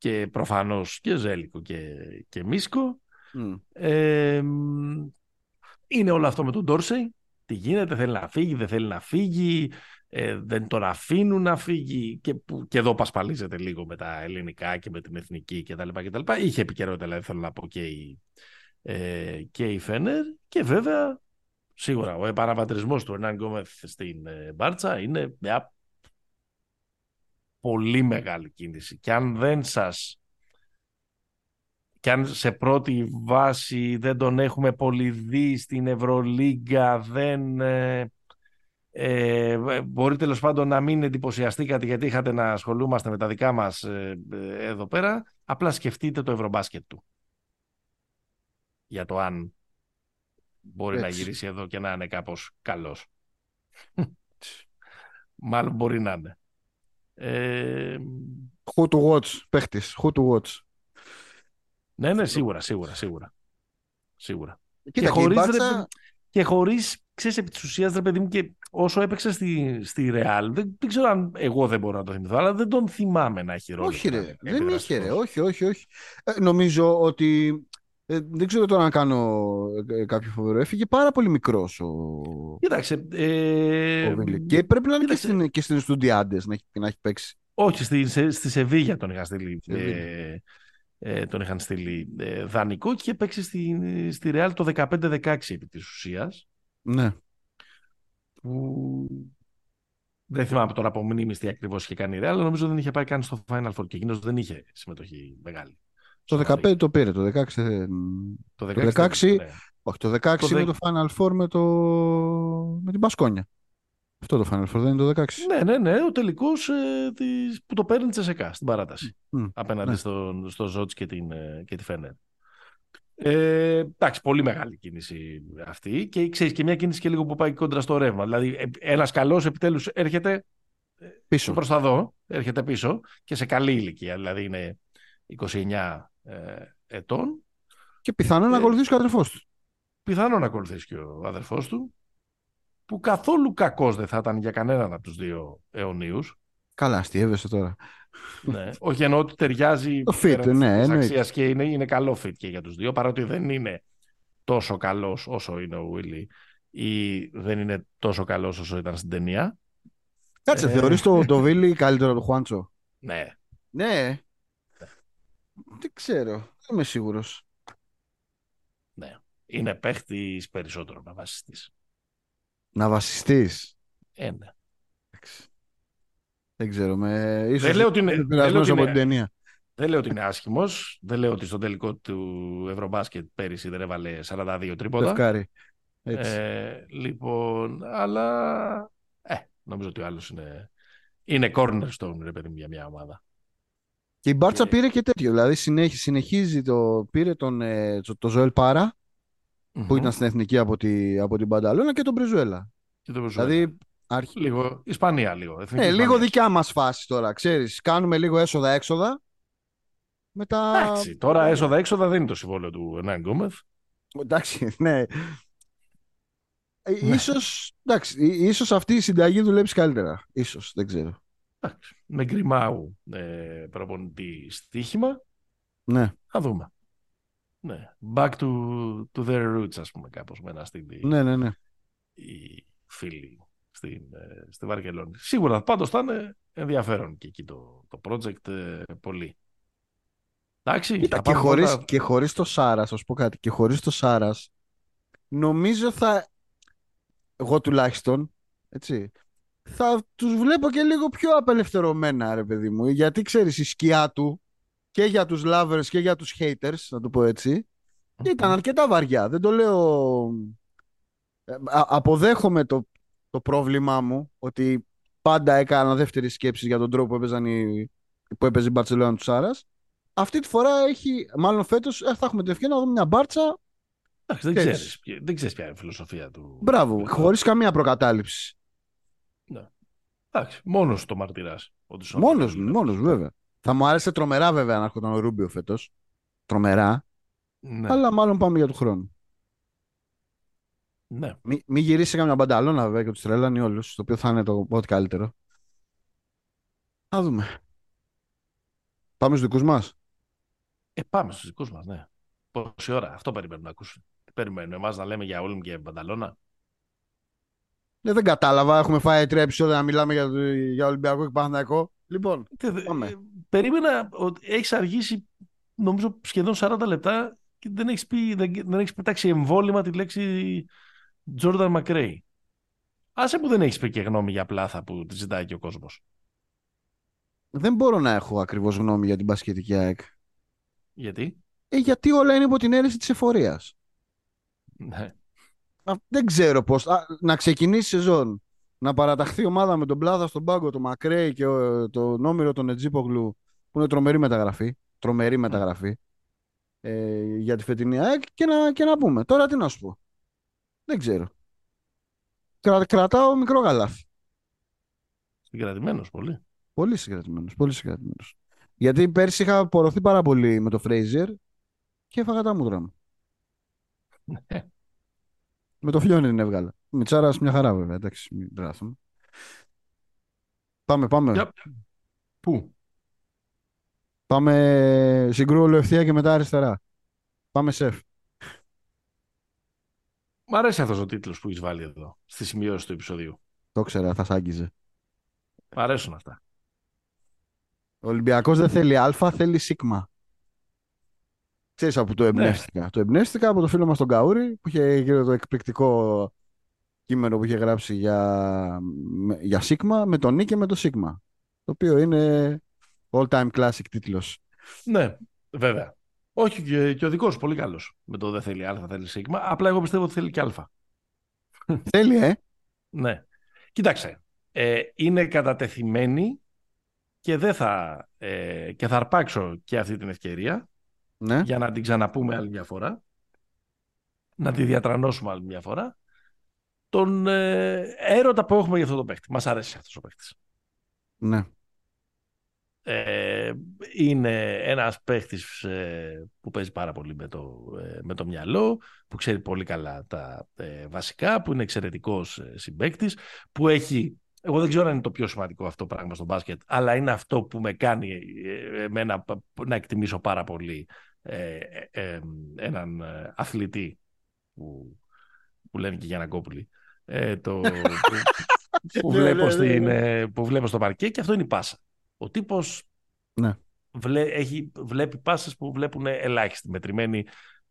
Και προφανώς και Ζέλικο και, και Μίσκο. Ε, είναι όλο αυτό με τον Ντόρσεϊ. Τι γίνεται, θέλει να φύγει, δεν θέλει να φύγει, ε, δεν τον αφήνουν να φύγει και, που, και εδώ πασπαλίζεται λίγο με τα ελληνικά και με την εθνική κτλ. κτλ. Είχε επικαιρότητα, δηλαδή θέλω να πω και η, ε, και η Φένερ και βέβαια σίγουρα ο επαναπατρισμός του Ερνάν Γκόμεθ στην ε, Μπάρτσα είναι μια πολύ μεγάλη κίνηση και αν δεν σας και αν σε πρώτη βάση δεν τον έχουμε πολύ δει στην Ευρωλίγκα, δεν... Ε, ε, μπορεί τέλος πάντων να μην εντυπωσιαστήκατε γιατί είχατε να ασχολούμαστε με τα δικά μας ε, ε, εδώ πέρα. Απλά σκεφτείτε το Ευρωμπάσκετ του. Για το αν μπορεί να γυρίσει εδώ και να είναι κάπως καλός. Μάλλον μπορεί να είναι. Ε... Who to watch, παίχτης. Who to watch. Ναι, ναι, σίγουρα, σίγουρα, σίγουρα. Σίγουρα. Κοίτα, και χωρίς, μπάτσα... και χωρίς, ξέρεις, επί της ουσίας, ρε παιδί μου, και όσο έπαιξε στη, στη Real, δεν, δεν ξέρω αν εγώ δεν μπορώ να το θυμηθώ, αλλά δεν τον θυμάμαι να έχει ρόλο. Όχι ρε, δεν είχε ρε, όχι, όχι, όχι. Ε, νομίζω ότι Ε, δεν ξέρω τώρα να κάνω ε, κάποιο φοβερό. Έφυγε πάρα πολύ μικρός ο, Κοίταξε. Ε, ο Βίλι. Και πρέπει να είναι και κοίταξε. στην, και στην Στουντιάντες να, έχει- να έχει παίξει. Όχι, στη, σε- στη Σεβίγια τον είχαν στείλει. Σεβίγια. Ε, ε, τον είχαν στείλει ε, δανεικό και είχε παίξει στη, στη Real το 15-16 επί της ουσίας. Ναι. Που δεν θυμάμαι τώρα από μνήμης τι ακριβώς είχε κάνει η Real, αλλά νομίζω δεν είχε πάει καν στο Final Four και εκείνος δεν είχε συμμετοχή μεγάλη. Το Στο 15 το πήρε, το 16 δεν- Το το 16 ναι. Όχι, το 16 Το είναι δεκ- το Final Four με, το... με την Πασκόνια. Αυτό το Final Four δεν είναι το 16. Ναι, ναι, ναι, ο τελικός ε, της, που το παίρνει η Τσεσεκά στην παράταση. Μμ, απέναντι ναι. στον, στο Ζότς και, την, ε, και τη Φένερ. Ε, εντάξει, πολύ μεγάλη κίνηση αυτή και ξέρεις και μια κίνηση και λίγο που πάει κόντρα στο ρεύμα. Δηλαδή ε, ένας καλός επιτέλους έρχεται Πίσω. προς τα δω, έρχεται πίσω και σε καλή ηλικία, δηλαδή είναι 29 ε, ετών. Και πιθανόν να Ε, ακολουθήσει και ο αδερφός του. Πιθανόν να ακολουθήσει και ο αδερφός του, που καθόλου κακός δεν θα ήταν για κανέναν από τους δύο αιωνίους. Καλά, αστείευεσαι τώρα. Ναι. Όχι εννοώ ότι ταιριάζει Το fit, πέραν της- ναι, της εννοείται. αξίας και είναι, είναι καλό fit και για τους δύο, παρότι δεν είναι τόσο καλός όσο είναι ο Willy ή δεν είναι τόσο καλός όσο ήταν στην ταινία. Κάτσε, Ε. θεωρείς το, το Βίλι καλύτερο από το Χουάντσο; Ναι. Ναι. Δεν ξέρω. Δεν είμαι σίγουρος. ναι. Είναι παίχτης περισσότερο να βασιστής. Να βασιστείς; Ε, ναι. Εντάξει. Δεν ξέρω. Με... Ίσως Δεν λέω ότι είναι- είμαι δεν λέω πειρασμένος ότι από είναι- την ταινία. Δεν λέω ότι είναι άσχημος, δεν λέω ότι στο τελικό του Ευρωμπάσκετ πέρυσι δεν έβαλε 42 Το τρίποτα. ευκάρι. Έτσι. Ε, λοιπόν, αλλά ε, νομίζω ότι ο άλλος είναι, είναι cornerstone, ρε παιδί μου, για μια ομάδα. Και η Μπάρτσα και- πήρε και τέτοιο. Δηλαδή συνέχι, συνεχίζει το. Πήρε τον, ε, το, το Ζωέλ Πάρα που ήταν στην εθνική από, τη, από την Πανταλώνα και τον Μπριζουέλα. Και το Βεζουέλα. Δηλαδή αρχ... Λίγο Ισπανία, λίγο. Εθνική ναι, λίγο Ισπανία. δικιά μας φάση τώρα. Ξέρεις, κάνουμε λίγο έσοδα-έξοδα. Μετά. Εντάξει, τώρα έσοδα-έξοδα δεν είναι το συμβόλαιο του Ενάν Γκόμεθ. Εντάξει, ναι. Ε, Ναι. Ίσως, εντάξει, ί- ίσως αυτή η συνταγή δουλέψει καλύτερα. Ίσως, δεν ξέρω. Εντάξει, Με γκριμάου ε, προπονητή στοίχημα. Ναι, Θα δούμε. Ναι. Back to, to their roots, ας πούμε, κάπως με ένα στυλ ναι, ναι. ναι. οι φίλοι στην, ε, στη Βαρκελόνη. Σίγουρα πάντως θα είναι ενδιαφέρον και εκεί το, το project ε, πολύ. Εντάξει, Κοίτα, θα και πάμε χωρίς, πρώτα- και χωρίς το Σάρας, θα σου πω κάτι, και χωρίς το Σάρας, νομίζω θα, εγώ τουλάχιστον, έτσι, θα τους βλέπω και λίγο πιο απελευθερωμένα, ρε παιδί μου, γιατί ξέρεις, η σκιά του και για τους lovers και για τους haters, να το πω έτσι, ήταν αρκετά βαριά. Δεν το λέω... Ε, α- αποδέχομαι το, το πρόβλημά μου ότι πάντα έκανα δεύτερη σκέψη για τον τρόπο που, έπαιζαν οι, που έπαιζε η Μπαρτσελόνα του Σάρας. Αυτή τη φορά έχει, μάλλον φέτος, ε, θα έχουμε την ευκαιρία να δούμε μια Μπάρτσα. Εντάξει, δεν ξέρεις. ξέρεις, ποια- δεν ξέρεις ποια είναι η φιλοσοφία του. Μπράβο, του- χωρίς καμία προκατάληψη. Εντάξει, μόνος το μαρτυράς. ότι σου Μόνος αποτελεί. μου, μόνος μου, βέβαια. Θα μου άρεσε τρομερά βέβαια να έρχονταν ο Ρούμπιο φέτος. Τρομερά. Ναι, Αλλά μάλλον πάμε για του χρόνου. ναι. Μην μη γυρίσει καμιά μπανταλώνα βέβαια και τους τρελάνει όλους. Το οποίο θα είναι το ό,τι καλύτερο. Θα δούμε. Πάμε στους δικούς μας. Ε, πάμε στους δικούς μας, ναι. Πόση ώρα, αυτό περιμένουν να ακούσουν. Τι περιμένουν εμάς να λέμε για Όλυμ και Μπανταλώνα. Ναι, δεν κατάλαβα. Έχουμε φάει τρία επεισόδια να μιλάμε για, το- για Ολυμπιακό και Παναθηναϊκό. Λοιπόν, Τι δε- Πάμε. ε, Περίμενα ότι έχεις αργήσει νομίζω σχεδόν 40 λεπτά και δεν έχεις, πει, δεν, δεν έχεις πετάξει εμβόλυμα τη λέξη Jordan McRae. Άσε που δεν έχεις πει και γνώμη για πλάθα που τη ζητάει και ο κόσμος. δεν μπορώ να έχω ακριβώς γνώμη για την μπασκετική ΑΕΚ. Γιατί; Ε, γιατί όλα είναι υπό την αίρεση της εφορίας. Ναι. Δεν ξέρω πώς. Να ξεκινήσει η σεζόν. Να παραταχθεί η ομάδα με τον Πλάδα στον πάγκο, τον Μακρέι και ο- τον Όμηρο τον Ετζίπογλου που είναι τρομερή μεταγραφή. Τρομερή μεταγραφή. Ε, για τη φετινή ΑΕΚ και να, και να πούμε. Τώρα τι να σου πω. Δεν ξέρω. Κρα, κρατάω μικρό γαλάφι. Συγκρατημένος πολύ. Πολύ συγκρατημένος. Πολύ συγκρατημένος. Γιατί πέρσι είχα πορωθεί πάρα πολύ με το Φρέιζερ και έφαγα τα μούτρα μου. Ναι. Με το φλιόνι την έβγαλα. Μιτσάρας μια χαρά βέβαια. Εντάξει, μην τράθουμε. Πάμε, πάμε. Για- Πού; Πάμε συγκρού ευθεία και μετά αριστερά. Πάμε σεφ. Μ' αρέσει αυτός ο τίτλος που έχεις βάλει εδώ, στη σημειώση του επεισοδίου. Το ξέρα, θα σ' άγγιζε. Μ' αρέσουν αυτά. Ο Ολυμπιακός δεν θέλει α, θέλει σίγμα. Ξέρεις από το εμπνεύστηκα. Το εμπνεύστηκα από το φίλο μας τον Καούρη που είχε γύρω το εκπληκτικό κείμενο που είχε γράψει για, για Sigma με τον Νί και με το Sigma. Το οποίο είναι all time classic τίτλος. Ναι, βέβαια. Όχι και, και ο δικός πολύ καλός με το δεν θέλει α, θέλει Sigma. Απλά εγώ πιστεύω ότι θέλει και α. Θέλει, ε. Ναι. Κοίταξε. Ε, είναι κατατεθειμένη και δεν θα, ε, και θα αρπάξω και αυτή την ευκαιρία Ναι. για να την ξαναπούμε άλλη μια φορά. Να τη διατρανώσουμε άλλη μια φορά. Τον ε, έρωτα που έχουμε για αυτό το παίχτη. Μας αρέσει αυτός ο παίχτης. ναι. Ε, είναι ένας παίχτης ε, που παίζει πάρα πολύ με το, ε, με το μυαλό, που ξέρει πολύ καλά τα ε, βασικά, που είναι εξαιρετικός ε, συμπαίκτης, που έχει, εγώ δεν ξέρω αν είναι το πιο σημαντικό αυτό το πράγμα στο μπάσκετ, αλλά είναι αυτό που με κάνει ε, εμένα π- π- να εκτιμήσω πάρα πολύ ε, ε, ε, έναν ε, αθλητή που, που λένε και Γιανακόπουλοι. Ε, το, που, που, Ναι, βλέπω ναι, ναι, στην, ναι. ε, που βλέπω στο παρκέ και αυτό είναι η πάσα. Ο τύπος Ναι. βλέ, έχει, βλέπει πάσες που βλέπουν ελάχιστοι, μετρημένοι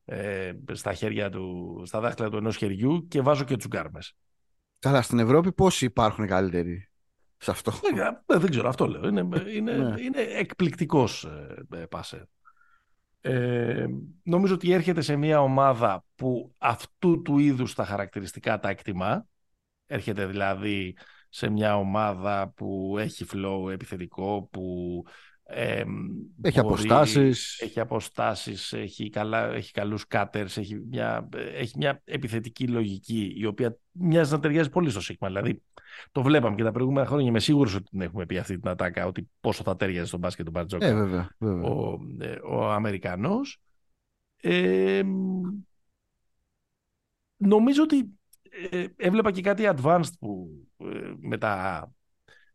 ε, στα χέρια του, στα δάχτυλα του ενός χεριού και βάζω και τους γκάρμες. Καλά, στην Ευρώπη πόσοι υπάρχουν καλύτεροι σε αυτό; Δεν, ε, δεν ξέρω, αυτό λέω. Είναι, είναι, Ναι. είναι εκπληκτικός ε, ε, πάσε. Ε, νομίζω ότι έρχεται σε μια ομάδα που αυτού του είδους τα χαρακτηριστικά τα εκτιμά. Έρχεται δηλαδή σε μια ομάδα που έχει flow επιθετικό, που ε, Έχει αποστάσεις. Έχει αποστάσεις, έχει, καλά, έχει καλούς cutters, έχει μια, έχει μια επιθετική λογική η οποία μοιάζει να ταιριάζει πολύ στο Sigma. Δηλαδή το βλέπαμε και τα προηγούμενα χρόνια είμαι σίγουρος ότι την έχουμε πει αυτή την ατάκα ότι πόσο θα τέριαζε στον μπάσκετ του Μπαρτζόκα Ε, βέβαια. βέβαια. ο, ε, ο Αμερικανός. Ε, νομίζω ότι ε, έβλεπα και κάτι advanced που, ε, με, τα,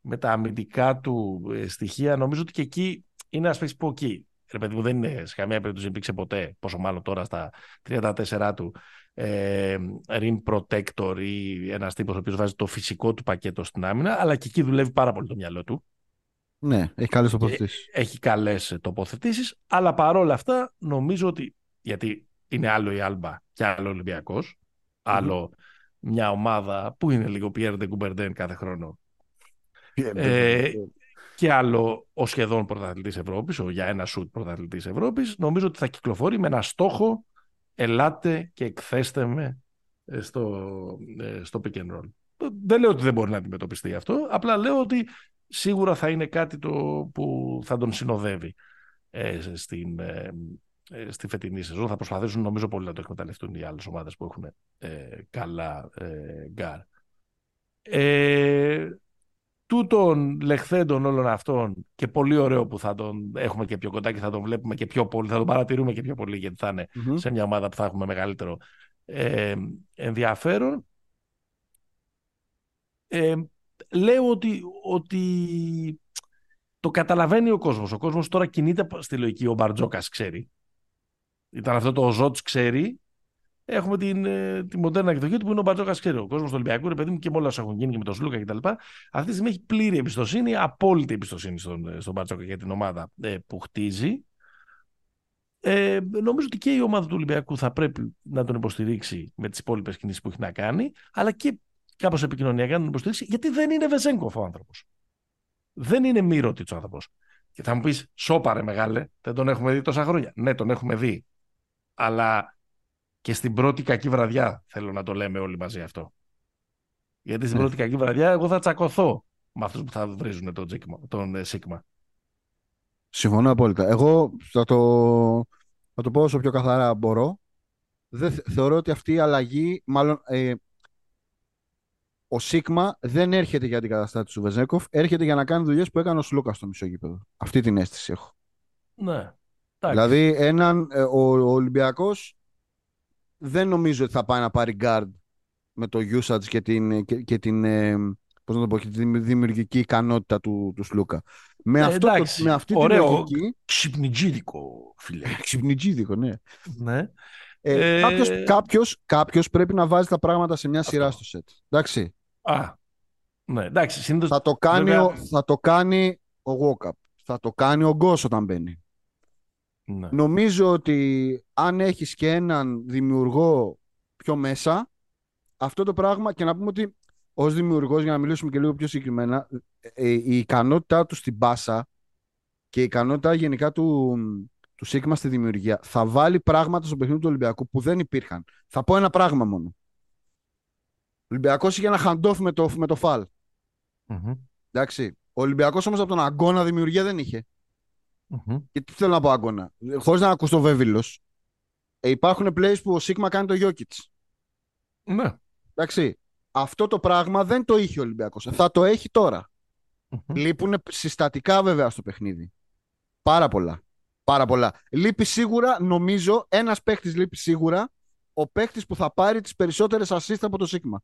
με τα αμυντικά του ε, στοιχεία. Νομίζω ότι και εκεί είναι ένας παίκτης που εκεί. Ρε παιδί μου, δεν είναι σε καμία περίπτωση υπήρξε ποτέ, πόσο μάλλον τώρα στα 34 του, ε, rim protector ή ένας τύπος ο οποίος βάζει το φυσικό του πακέτο στην άμυνα, αλλά και εκεί δουλεύει πάρα πολύ το μυαλό του Ναι, έχει καλές τοποθετήσεις. έχει καλές τοποθετήσεις, αλλά παρόλα αυτά νομίζω ότι, γιατί είναι άλλο η Άλμπα και άλλο ο Ολυμπιακός, άλλο μια ομάδα που είναι λίγο Pierre de Coubertin κάθε χρόνο ε, και άλλο ο σχεδόν πρωταθλητής Ευρώπης, ο για ένα σουτ πρωταθλητής Ευρώπης, νομίζω ότι θα κυκλοφορεί με ένα στόχο ελάτε και εκθέστε με ε, στο, ε, στο pick and roll. Δεν λέω ότι δεν μπορεί να αντιμετωπιστεί αυτό, απλά λέω ότι σίγουρα θα είναι κάτι το που θα τον συνοδεύει ε, στην, ε, ε, στη φετινή σεζόν. Θα προσπαθήσουν νομίζω πολύ να το εκμεταλλευτούν οι άλλες ομάδες που έχουν ε, καλά ε, γκαρντ. Ε, τούτων λεχθέντων όλων αυτών και πολύ ωραίο που θα τον έχουμε και πιο κοντά και θα τον βλέπουμε και πιο πολύ, θα τον παρατηρούμε και πιο πολύ γιατί θα είναι Μμμ. σε μια ομάδα που θα έχουμε μεγαλύτερο ε, ενδιαφέρον. Ε, λέω ότι, ότι το καταλαβαίνει ο κόσμος. Ο κόσμος τώρα κινείται στη λογική, ο Μπαρτζόκας ξέρει. Ήταν αυτό το ο Ζώτς ξέρει. Έχουμε την, ε, τη μοντέρνα εκδοχή του που είναι ο Μπαρτζόκας ξέρει. Ο κόσμος του Ολυμπιακού, ρε παιδί μου, και με όλα όσα έχουν γίνει και με τον Σλούκα κτλ. Αυτή τη στιγμή έχει πλήρη εμπιστοσύνη, απόλυτη εμπιστοσύνη στον, ε, στον Μπαρτζόκα για την ομάδα ε, που χτίζει. Ε, νομίζω ότι και η ομάδα του Ολυμπιακού θα πρέπει να τον υποστηρίξει με τις υπόλοιπες κινήσεις που έχει να κάνει, αλλά και κάπως επικοινωνιακά να τον υποστηρίξει, γιατί δεν είναι Βεζέγκοφ ο άνθρωπος. Δεν είναι Μύρωτιτ ο άνθρωπος. Και θα μου πεις, σώπαρε μεγάλε, δεν τον έχουμε δει τόσα χρόνια. Ναι, τον έχουμε δει. Αλλά και στην πρώτη κακή βραδιά θέλω να το λέμε όλοι μαζί αυτό. Γιατί στην Ναι. πρώτη κακή βραδιά εγώ θα τσακωθώ με αυτούς που θα βρίζουν τον, Τζίκμα- τον ε, Σίγμα. Συμφωνώ απόλυτα. Εγώ θα το, θα το πω όσο πιο καθαρά μπορώ. Δεν, θε- θεωρώ ότι αυτή η αλλαγή, μάλλον ε, ο Σίγμα δεν έρχεται για την καταστάτη του Βεζέκοφ, έρχεται για να κάνει δουλειές που έκανε ο Σλούκα στο μισό γήπεδο. Αυτή την αίσθηση έχω. Ναι. Εντάξει. Δηλαδή, έναν, ε, ο, ο Ολυμπιακός δεν νομίζω ότι θα πάει να πάρει guard με το usage και την, και, και την, ε, πώς να το πω, και τη δημιουργική ικανότητα του, τους Σλούκα. Με, Ε, αυτό, το- εντάξει, με αυτή ωραίο. τη λογική. Ξυπνιτζίδικο, φίλε. Ξυπνιτζίδικο, ναι. ναι. Ε, Ε, κάποιος, κάποιος, κάποιος πρέπει να βάζει τα πράγματα σε μια σειρά Αυτό. στο σετ. Εντάξει. Α, ναι, εντάξει, συνήθως Θα το κάνει, βέβαια- ο, θα το κάνει ο Walkup. Θα το κάνει ο Γκος όταν μπαίνει. Ναι. Νομίζω ότι αν έχεις και έναν δημιουργό πιο μέσα, αυτό το πράγμα και να πούμε ότι ως δημιουργός, για να μιλήσουμε και λίγο πιο συγκεκριμένα, ε, η ικανότητά του στην μπάσα και η ικανότητα γενικά του, του Σίγμα στη δημιουργία θα βάλει πράγματα στο παιχνίδι του Ολυμπιακού που δεν υπήρχαν. Θα πω ένα πράγμα μόνο. Ο Ολυμπιακός είχε ένα hand-off με το, με το φαλ. Μμμ, Εντάξει. Ο Ολυμπιακός όμως από τον αγκώνα δημιουργία δεν είχε. Μμμ. Και τι θέλω να πω άγκωνα. Χωρίς να ακούσω βέβαιλο. Ε, υπάρχουν plays που ο Σίγμα κάνει το Jokic. Ναι. Εντάξει. Αυτό το πράγμα δεν το είχε ο Ολυμπιακός. Θα το έχει τώρα. Μμμ. Λείπουν συστατικά βέβαια στο παιχνίδι. Πάρα πολλά. Πάρα πολλά. Λείπει σίγουρα, νομίζω, ένας παίχτης λείπει σίγουρα. Ο παίχτης που θα πάρει τις περισσότερες assist από το Σίγμα.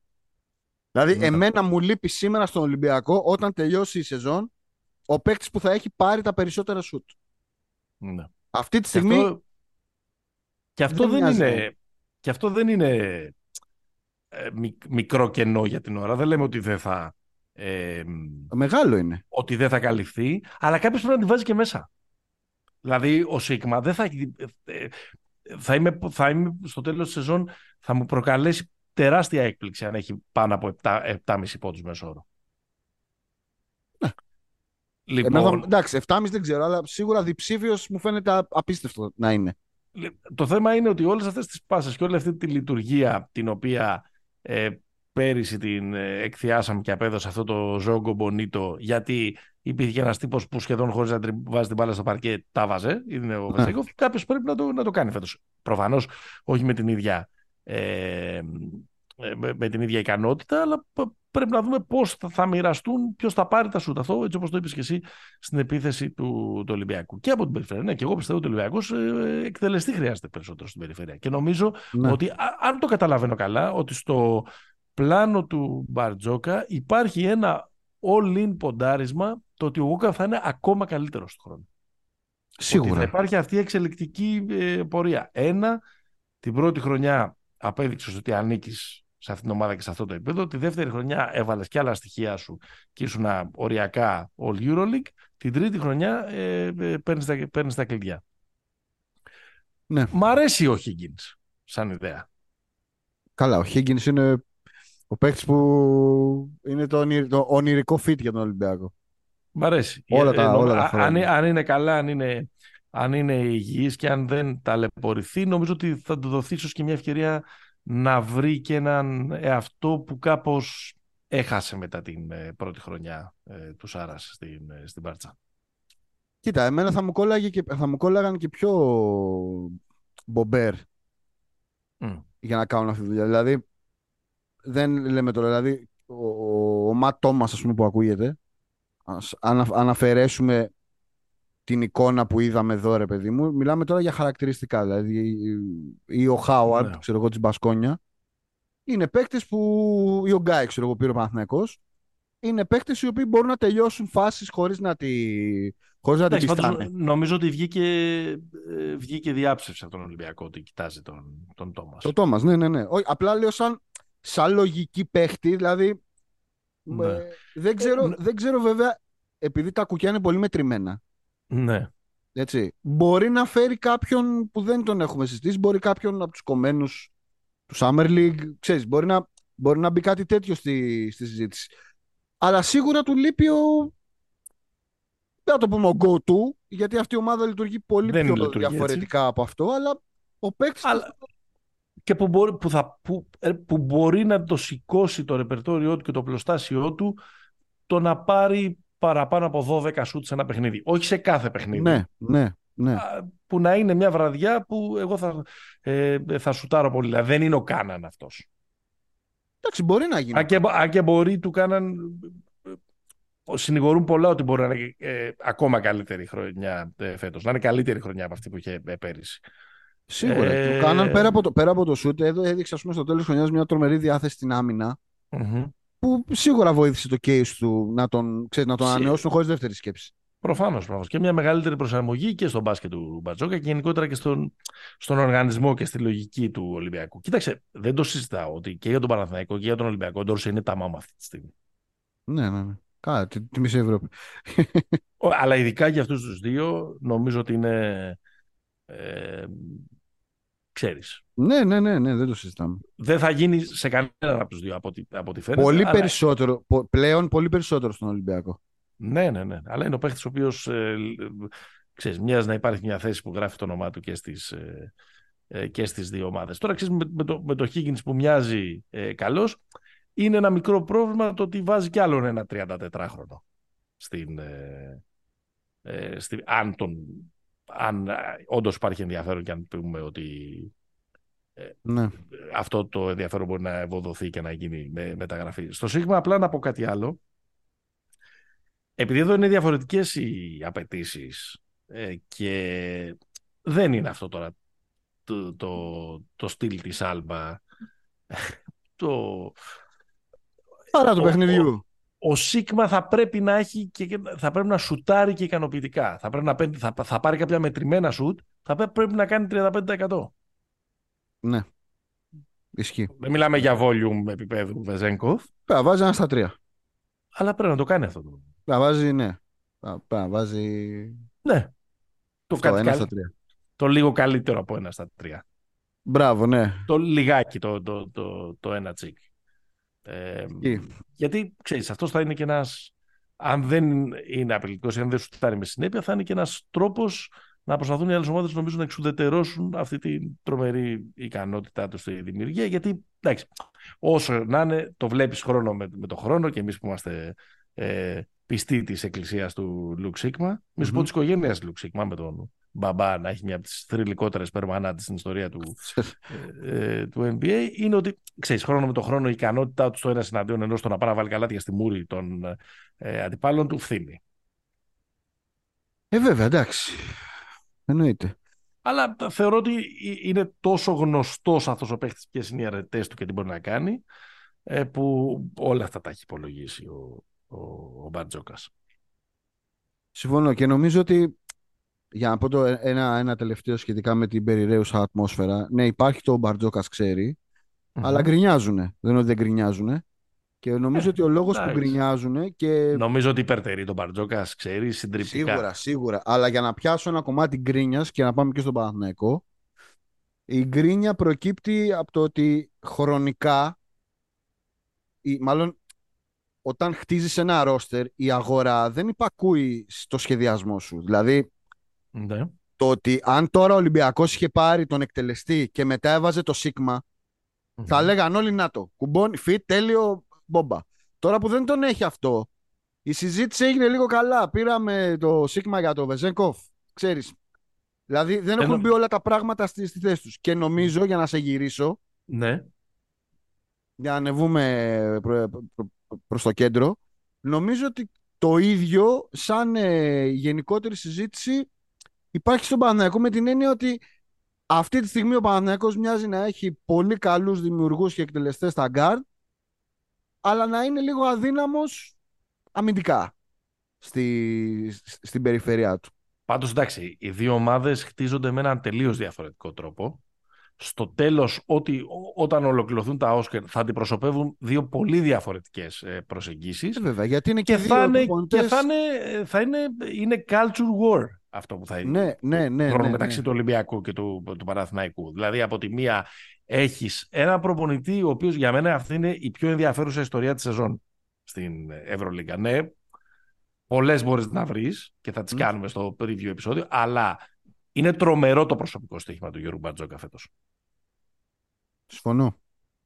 Δηλαδή, Ναι. εμένα μου λείπει σήμερα στον Ολυμπιακό, όταν τελειώσει η σεζόν, ο παίχτης που θα έχει πάρει τα περισσότερα σουτ. Ναι. Αυτή τη Και στιγμή. αυτό, και αυτό δεν δεν, μοιάζει. είναι, και αυτό δεν είναι ε, μικ- μικρό κενό για την ώρα. Δεν λέμε ότι δεν θα, ε, Μεγάλο είναι. ότι δεν θα καλυφθεί, αλλά κάποιος πρέπει να τη βάζει και μέσα. Δηλαδή, ο Σίγμα δεν θα έχει. ε, Θα είμαι, θα είμαι στο τέλος της σεζόν, θα μου προκαλέσει τεράστια έκπληξη αν έχει πάνω από 7, 7,5 πόντους μέσω όρο. Εμένα θα- Λοιπόν, εντάξει, 7,5 δεν ξέρω, αλλά σίγουρα διψήφιος μου φαίνεται α- απίστευτο να είναι. το θέμα είναι ότι όλες αυτές τις πάσες και όλη αυτή τη λειτουργία την οποία ε, πέρυσι την ε, εκθιάσαμε και απέδωσε αυτό το Ζόγκο Μπονίτο γιατί υπήρχε και ένας τύπος που σχεδόν χωρίς να τρι- βάζει την μπάλα στο παρκέ τα βάζε, είναι ο Ναι. Βεζέγκοφ, κάποιος πρέπει να το, να το κάνει φέτος. Προφανώς όχι με την ίδια ε, ε, με, με την ίδια ικανότητα, αλλά π- πρέπει να δούμε πώς θα, θα μοιραστούν, ποιος θα πάρει τα σούτ. Αυτό, έτσι όπως το είπες και εσύ, στην επίθεση του, του Ολυμπιακού. Και από την περιφέρεια. Ναι, και εγώ πιστεύω ότι ο Ολυμπιακός ε, εκτελεστή χρειάζεται περισσότερο στην περιφέρεια. Και νομίζω Ναι. ότι, α- αν το καταλαβαίνω καλά, ότι στο πλάνο του Μπαρτζόκα υπάρχει ένα all-in ποντάρισμα το ότι ο Γούκα θα είναι ακόμα καλύτερος του χρόνου. Ότι θα Σίγουρα. υπάρχει αυτή η εξελικτική ε, πορεία. Ένα, την πρώτη χρονιά απέδειξες ότι ανήκεις σε αυτήν την ομάδα και σε αυτό το επίπεδο. Τη δεύτερη χρονιά έβαλες και άλλα στοιχεία σου και ήσουν οριακά All Euroleague. Την τρίτη χρονιά ε, ε, παίρνεις τα, παίρνεις τα κλειδιά. Ναι. Μ' αρέσει ο Higgins σαν ιδέα. Καλά, ο Higgins είναι ο παίκτης που είναι το, ονει- το ονειρικό fit για τον Ολυμπιακό. Μ' αρέσει. Όλα τα- Ε, όλα τα α- χρόνια. αν, είναι- αν είναι καλά, αν είναι, αν είναι υγιής και αν δεν ταλαιπωρηθεί, νομίζω ότι θα του δοθεί ίσως και μια ευκαιρία να βρει και έναν εαυτό που κάπως έχασε μετά την ε, πρώτη χρονιά ε, του Σάρας στην, ε, στην Μπάρτσα. Κοίτα, εμένα θα μου, κόλλαγε και, θα μου κόλλαγαν και πιο μπομπέρ Μμ. για να κάνουν αυτή τη δουλειά. Δηλαδή, δεν λέμε τώρα, δηλαδή, ο, ο, ο Ματ Τόμας, ας πούμε, που ακούγεται, ας, αν, αν αφαιρέσουμε την εικόνα που είδαμε εδώ, ρε παιδί μου, μιλάμε τώρα για χαρακτηριστικά. Δηλαδή, ή ο Χάουαρντ, Ναι. ξέρω εγώ, της Μπασκόνια, είναι παίκτες που, ή ο Γκάι, ξέρω εγώ, πήρε ο Παναθηναϊκός, είναι παίκτες οι οποίοι μπορούν να τελειώσουν φάσεις χωρίς να, τη, χωρίς να την Εντάξει, πάντως, πιστάνε. νομίζω ότι βγήκε, ε, βγήκε διάψευση από τον Ολυμπιακό ότι κοιτάζει τον, τον Τόμας. Το Τόμας, ναι, ναι, ναι. Όχι, απλά λέω σαν, σαν λογική παίχτη, δηλαδή, Ναι. ε, δεν, ξέρω, ναι. δεν ξέρω βέβαια, επειδή τα κουκιά είναι πολύ μετρημένα, Ναι. έτσι, μπορεί να φέρει κάποιον που δεν τον έχουμε συζητήσει, μπορεί κάποιον από τους κομμένους του Summer League, ξέρεις, μπορεί να, μπορεί να μπει κάτι τέτοιο στη, στη συζήτηση. Αλλά σίγουρα του λείπει ο, δεν θα το πούμε ο go-to, γιατί αυτή η ομάδα λειτουργεί πολύ Δεν πιο λειτουργεί έτσι. διαφορετικά από αυτό, αλλά ο παίκτης Αλλά- και που μπορεί, που, θα, που, ε, που μπορεί να το σηκώσει το ρεπερτόριό του και το πλωστάσιό του το να πάρει παραπάνω από 12 σουτ σε ένα παιχνίδι. Όχι σε κάθε παιχνίδι. ναι, ναι, ναι. Α, Που να είναι μια βραδιά που εγώ θα, ε, θα σουτάρω πολύ. Δηλαδή δεν είναι ο Κάναν αυτός. Εντάξει, μπορεί να γίνει. Αν και, αν και μπορεί του Κάναν... ε, Συνηγορούν πολλά ότι μπορεί να είναι ε, ακόμα καλύτερη χρονιά ε, φέτος. Να είναι καλύτερη χρονιά από αυτή που είχε ε, πέρυσι. Σίγουρα. Ε, Του κάναν πέρα από το, πέρα από το σουτ, έδω- έδειξε ας πούμε, στο τέλος της χρονιάς μια τρομερή διάθεση στην άμυνα. Μμμ. Που σίγουρα βοήθησε το case του να τον, ξέρεις, να τον Σι- ανανεώσουν χωρίς δεύτερη σκέψη. Προφανώς. Προφανώς. Και μια μεγαλύτερη προσαρμογή και στον μπάσκετ του Μπατζόκα και γενικότερα και στον, στον οργανισμό και στη λογική του Ολυμπιακού. Κοίταξε, δεν το συζητάω ότι και για τον Παναθηναϊκό και για τον Ολυμπιακό ο Ντόρση είναι τα μάμα αυτή τη στιγμή. Ναι, ναι, ναι. Καλά, τη, τη μισή Ευρώπη. Ο- Αλλά ειδικά για αυτούς τους δύο, νομίζω ότι είναι. Ε, ξέρεις, Ναι, ναι, ναι, ναι, δεν το συζητάμε. δεν θα γίνει σε κανέναν από τους δύο από ό,τι, από ό,τι φαίνεται. Πολύ αλλά- περισσότερο, πο- πλέον πολύ περισσότερο στον Ολυμπιακό. Ναι, ναι, ναι. Αλλά είναι ο παίχτης ο οποίος. Ε, ξέρεις, μοιάζει να υπάρχει μια θέση που γράφει το όνομά του και στις, ε, ε, και στις δύο ομάδες. Τώρα ξέρεις με, με το, με το Higgins που μοιάζει ε, καλός είναι ένα μικρό πρόβλημα το ότι βάζει κι άλλον ένα 34χρονο στην, ε, ε, στη, αν, τον, αν ε, όντως υπάρχει ενδιαφέρον και αν πούμε ότι Ναι. αυτό το ενδιαφέρον μπορεί να ευοδοθεί και να γίνει με μεταγραφή. Στο Σίγμα απλά να πω κάτι άλλο. Επειδή εδώ είναι διαφορετικές οι απαιτήσεις και δεν είναι αυτό τώρα το, το, το στυλ της Άλμπα. το, Παρά του ο- παιχνιδιού. Ο Σίγμα θα πρέπει να έχει και θα πρέπει να σουτάρει και ικανοποιητικά. Θα, πρέπει να, παίρνει- θα, θα πάρει κάποια μετρημένα σουτ, θα πρέ- πρέπει να κάνει 35%. Ναι. Ισχύει. Δεν μιλάμε για volume επίπεδου Βεζέγκοφ, Πρέπει να βάζει ένα στα τρία. αλλά πρέπει να το κάνει αυτό. το- Πρέπει να βάζει, ναι. Πρέπει να βάζει. Ναι. Το, Αυτό, κάτι ένα καλ- στα τρία. το λίγο καλύτερο από ένα στα τρία. Μπράβο, ναι. Το λιγάκι, το, το, το, το ένα τσικ. Ε, Ισχύει. γιατί, ξέρεις, αυτός θα είναι και ένας, αν δεν είναι απειλητικός, αν δεν σου φτάνει με συνέπεια, θα είναι και ένας τρόπος να προσπαθούν οι άλλες ομάδες νομίζω να εξουδετερώσουν αυτή την τρομερή ικανότητά τους στη δημιουργία. Γιατί, εντάξει, όσο να είναι, το βλέπεις χρόνο με, με το χρόνο και εμείς που είμαστε ε, πιστοί της εκκλησίας του Λουκ Σίγμα, μη σου πω Μμμ. της οικογένειας Λουκ Σίγμα με τον μπαμπά να έχει μια από τις θρηλυκότερες περμανάτες στην ιστορία του, ε, του NBA είναι ότι ξέρεις, χρόνο με το χρόνο η ικανότητά του στο ένα συναντίον ενώ στο να πάει να βάλει καλάτια στη μούρη των ε, αντιπάλων του φθήνει. Ε, βέβαια, εντάξει. Εννοείται. Αλλά θεωρώ ότι είναι τόσο γνωστός αυτός ο παίχτης ποιες είναι οι αρετές του και τι μπορεί να κάνει ε, που όλα αυτά τα έχει υπολογίσει ο, ο, ο Μπαρτζόκας. Συμφωνώ και νομίζω ότι για να πω το ένα, ένα τελευταίο σχετικά με την περιραίουσα ατμόσφαιρα. Ναι, υπάρχει το Μπαρτζόκας ξέρει, αλλά γκρινιάζουν. Δεν είναι ότι δεν γκρινιάζουν. Και νομίζω Ε, ότι ο λόγος που εντάξει. γκρινιάζουν και Νομίζω ότι υπερτερεί τον Μπαρτζόκας, ξέρει, συντριπτικά. Σίγουρα, σίγουρα. Αλλά για να πιάσω ένα κομμάτι γκρίνιας και να πάμε και στον Παναθηναϊκό, η γκρίνια προκύπτει από το ότι χρονικά, ή, μάλλον όταν χτίζεις ένα ρόστερ, η αγορά δεν υπακούει στο σχεδιασμό σου. Δηλαδή, Ναι. το ότι αν τώρα ο Ολυμπιακός είχε πάρει τον εκτελεστή και μετά έβαζε το σίγμα, θα λέγαν όλοι να το. Κουμπώνει, φιτ, τέλειο, μπόμπα. Τώρα που δεν τον έχει αυτό, η συζήτηση έγινε λίγο καλά. Πήραμε το σίγμα για το Βεζέγκοφ. Ξέρεις. Δηλαδή δεν έχουν Ενώ- μπει όλα τα πράγματα στη, στη θέση τους. Και νομίζω, για να σε γυρίσω, Ναι. για να ανεβούμε προ, προ- προς το κέντρο, νομίζω ότι το ίδιο σαν ε, γενικότερη συζήτηση υπάρχει στον Παναθηναϊκό με την έννοια ότι αυτή τη στιγμή ο Παναθηναϊκός μοιάζει να έχει πολύ καλούς δημιουργούς και εκτελεστές στα γκαρντ αλλά να είναι λίγο αδύναμος αμυντικά στη, στην περιφερειά του. Πάντως, εντάξει, οι δύο ομάδες χτίζονται με έναν τελείως διαφορετικό τρόπο. Στο τέλος, ό,τι, ό- όταν ολοκληρωθούν τα Όσκαρ, θα αντιπροσωπεύουν δύο πολύ διαφορετικές προσεγγίσεις. Ε, βέβαια, γιατί είναι και, Και, δύο θα είναι, προπονητές- και θα είναι, θα είναι, είναι culture war αυτό που θα είναι. Ναι, ναι, ναι. χρόνο ναι, μεταξύ ναι. του Ολυμπιακού και του, του Παναθηναϊκού. Δηλαδή, από τη μία έχεις ένα προπονητή, ο οποίος για μένα αυτή είναι η πιο ενδιαφέρουσα ιστορία της σεζόν στην Ευρωλίγκα. Ναι, πολλές μπορείς να βρεις και θα τις Μμ. κάνουμε στο preview επεισόδιο, αλλά είναι τρομερό το προσωπικό στοίχημα του Γιώργου Μπαρτζόκα φέτος. Συμφωνώ.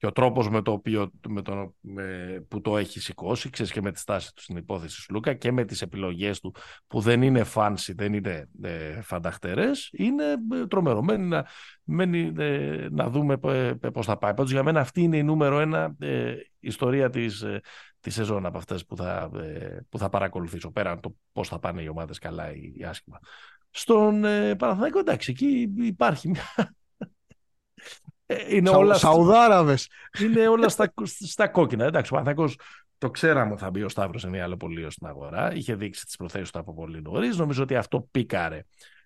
Και ο τρόπος με το οποίο με το, με- που το έχει σηκώσει, ξέρεις και με τη στάση του στην υπόθεση του Λούκα και με τις επιλογές του που δεν είναι fancy, δεν είναι ε, φανταχτερές, είναι ε, τρομερό. Μένει να, μένει, ε, να δούμε ε, ε, πώς θα πάει. Πάντως για μένα αυτή είναι η νούμερο ένα ε, ιστορία της, ε, της σεζόν από αυτές που θα, ε, που θα παρακολουθήσω, πέραν το πώς θα πάνε οι ομάδες καλά ή, ή άσχημα. Στον ε, Παναθηναϊκό, εντάξει, εκεί υπάρχει μια... Ε, Είναι Σα, όλα, Σαουδάραβες. είναι όλα στα, στα κόκκινα. Εντάξει, ο Παναθηναϊκός το ξέραμε ότι θα μπει ο Σταύρος Ενιαλοπολείο στην αγορά. Είχε δείξει τις προθέσεις του από πολύ νωρίς. Νομίζω ότι αυτό πήκαρε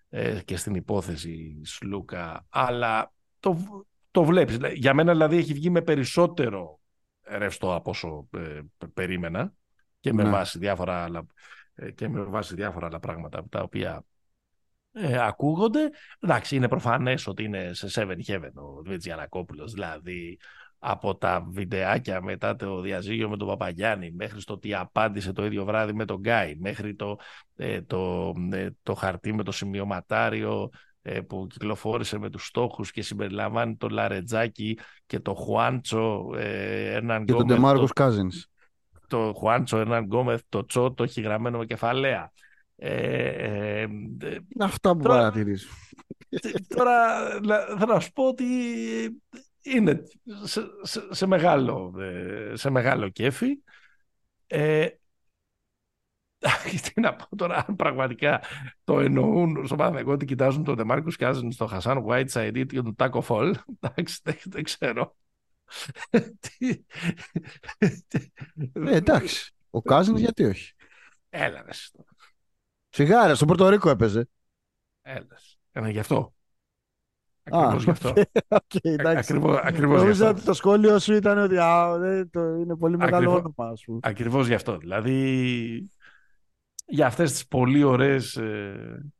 ε, και στην υπόθεση Σλούκα. Αλλά το, το βλέπεις. Για μένα δηλαδή έχει βγει με περισσότερο ρευστό από όσο ε, περίμενα και με, ναι. βάση διάφορα άλλα, ε, και με βάση διάφορα άλλα πράγματα τα οποία ε, ακούγονται. Εντάξει, είναι προφανές ότι είναι σε seven heaven ο Βιτζιανακόπουλος, δηλαδή από τα βιντεάκια μετά το διαζύγιο με τον Παπαγιάννη μέχρι στο τι απάντησε το ίδιο βράδυ με τον Γκάι μέχρι το, ε, το, ε, το χαρτί με το σημειωματάριο ε, που κυκλοφόρησε με τους στόχους και συμπεριλαμβάνει το Λαρετζάκι και το Χουάντσο έναν και τον Ντεμάρκος Κάζινς το Χουάντσο Ερνάν Γκόμεθ το Τσό το έχει γραμμένο με κεφαλαία ε, αυτά που παρατηρείς τώρα θα να σου πω ότι είναι σε, σε, μεγάλο, ε, σε μεγάλο κέφι. Ε, τι να πω τώρα, αν πραγματικά το εννοούν στο Παναγενικό ότι κοιτάζουν τον Δεμάρκους Κάζιν στο Χασάν Whiteside ή τον Τάκο Φολ, εντάξει, δεν, ξέρω. ε, εντάξει, ο Κάζιν γιατί όχι; Έλα ρε. Σιγάρα, στο Πορτορίκο έπαιζε. Έλα. Ένα γι' αυτό. Ακριβώς γι' αυτό. Okay, ακριβώς, ακριβώς γι' αυτό. ότι το σχόλιο σου ήταν ότι α, το, είναι πολύ μεγάλο όνομα. Ας πούμε. Ακριβώς γι' αυτό. Δηλαδή, για αυτές τις πολύ ωραίες ε,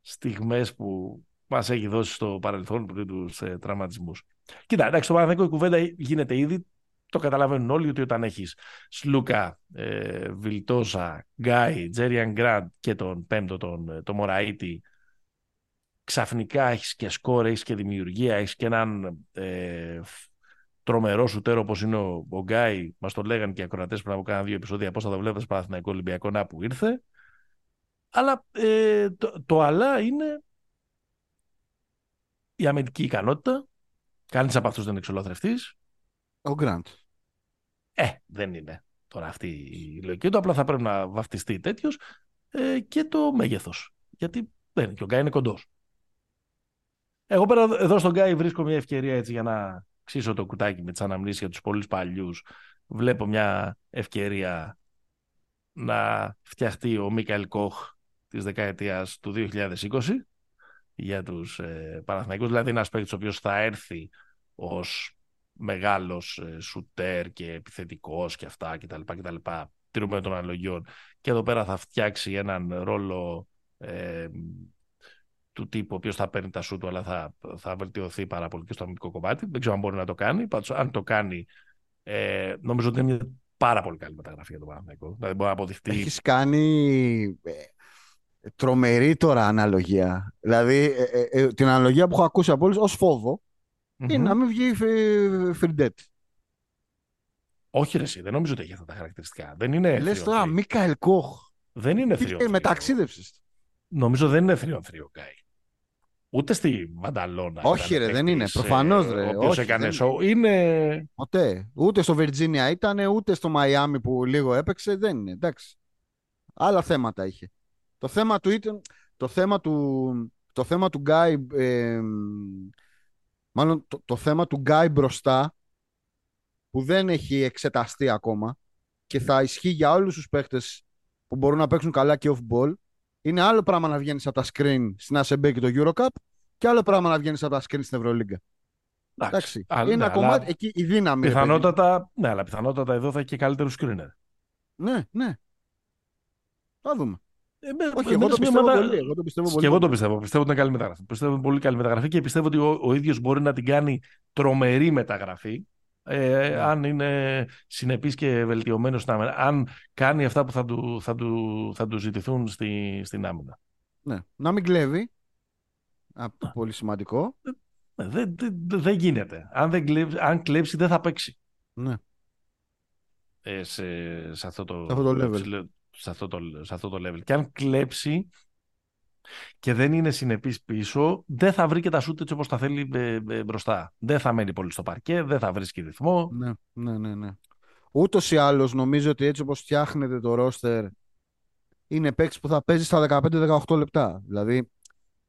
στιγμές που μας έχει δώσει στο παρελθόν πριν τους ε, τραυματισμούς. Κοίτα, εντάξει, το Παναθηναϊκό η κουβέντα γίνεται ήδη. Το καταλαβαίνουν όλοι ότι όταν έχεις Σλούκα, ε, Βιλτόσα, Γκάι, Τζέριαν Γκραντ και τον πέμπτο τον, ε, τον Μωραήτη ξαφνικά έχεις και σκόρ, έχεις και δημιουργία, έχεις και έναν ε, τρομερό σουτέρο όπως είναι ο, ο Γκάι, μας το λέγανε και οι ακροατές πριν από κάνα δύο επεισόδια, πώς θα το βλέπεις Παναθηναϊκό Ολυμπιακό, να που ήρθε. Αλλά ε, το, το αλλά είναι η αμυντική ικανότητα. Κανείς από αυτούς δεν είναι εξολοθρευτής. Ο Γκραντ. Ε, δεν είναι τώρα αυτή η λογική του. Απλά θα πρέπει να βαφτιστεί τέτοιος ε, και το μέγεθος. Γιατί δεν είναι. Και ο Γκάι είναι κοντός. Εγώ πέρα εδώ στον Γκάι βρίσκω μια ευκαιρία έτσι για να ξύσω το κουτάκι με τις αναμνήσεις για τους πολύ παλιούς. Βλέπω μια ευκαιρία να φτιαχτεί ο Μίκαελ Κοχ της δεκαετίας του 2020 για τους ε, Παναθηναϊκούς. Δηλαδή ένας παίκτης ο οποίος θα έρθει ως μεγάλος ε, σουτέρ και επιθετικός και αυτά κτλ. κτλ τηρούμε των αναλογιών. Και εδώ πέρα θα φτιάξει έναν ρόλο ε, του τύπου ο οποίος θα παίρνει τα σου του, αλλά θα, θα βελτιωθεί πάρα πολύ και στο αμυντικό κομμάτι. Δεν ξέρω αν μπορεί να το κάνει. Πάντως, αν το κάνει, ε, νομίζω ότι είναι μια πάρα πολύ καλή μεταγραφή για τον Παναθηναϊκό. Δηλαδή μπορεί να αποδειχτεί. Έχεις κάνει ε, τρομερή τώρα αναλογία. Δηλαδή, ε, ε, ε, την αναλογία που έχω ακούσει από όλους ως φόβο mm-hmm. είναι να μην βγει Φριντέτ. Όχι, ρε, εσύ, δεν νομίζω ότι έχει αυτά τα χαρακτηριστικά. Δεν είναι. Λες τώρα, Μίκαελ Κοχ. Δεν είναι θείο. Μεταξίδευσε. Νομίζω δεν είναι θείο θείο Γκάι. Ούτε στη Μανταλώνα. Όχι, ρε, δεν είναι. Προφανώς, ρε. Ο οποίο έκανε σοου. Είναι. Ποτέ. Ούτε στο Βιρτζίνια ήταν, ούτε στο Μαϊάμι που λίγο έπαιξε. Δεν είναι. Εντάξει. Άλλα θέματα είχε. Το θέμα του ήταν. Το θέμα του, το θέμα του Γκάι. Ε, μάλλον το, το θέμα του Γκάι μπροστά που δεν έχει εξεταστεί ακόμα και θα ισχύει για όλους τους παίχτες που μπορούν να παίξουν καλά και off-ball είναι άλλο πράγμα να βγαίνεις από τα screen στην ASB και το Eurocup και άλλο πράγμα να βγαίνεις από τα screen στην Ευρωλίγκα. Εντάξει. είναι ένα ναι, κομμάτι εκεί η δύναμη. Πιθανότατα, ναι, αλλά πιθανότατα εδώ θα έχει και καλύτερο screener. Ναι, ναι. Θα δούμε. Ε, Όχι, εγώ, το πιστεύω πολύ, εγώ το πιστεύω πολύ. Και εγώ το πιστεύω. Πιστεύω ότι είναι καλή μεταγραφή. Πιστεύω πολύ καλή μεταγραφή και πιστεύω ότι ο, ο ίδιος μπορεί να την κάνει τρομερή μεταγραφή ε, ναι. αν είναι συνεπής και βελτιωμένος στην άμυνα, αν κάνει αυτά που θα του, θα του, θα του ζητηθούν στη, στην άμυνα. Ναι. Να μην κλέβει. Αυτό πολύ σημαντικό. Δεν δε, δε, δε γίνεται. Αν, δεν κλέψει, αν κλέψει δεν θα παίξει. Ναι. Ε, σε, σε, αυτό το, σε αυτό το level. Σε αυτό το, σε αυτό το level. Και αν κλέψει και δεν είναι συνεπής πίσω, δεν θα βρει και τα σούτ έτσι όπως τα θέλει ε, ε, μπροστά. Δεν θα μένει πολύ στο παρκέ, δεν θα βρίσκει ρυθμό. Ναι, ναι, ναι. ναι. Ούτως ή άλλως νομίζω ότι έτσι όπως φτιάχνεται το ρόστερ, είναι παίκτης που θα παίζει στα 15-18 λεπτά. Δηλαδή.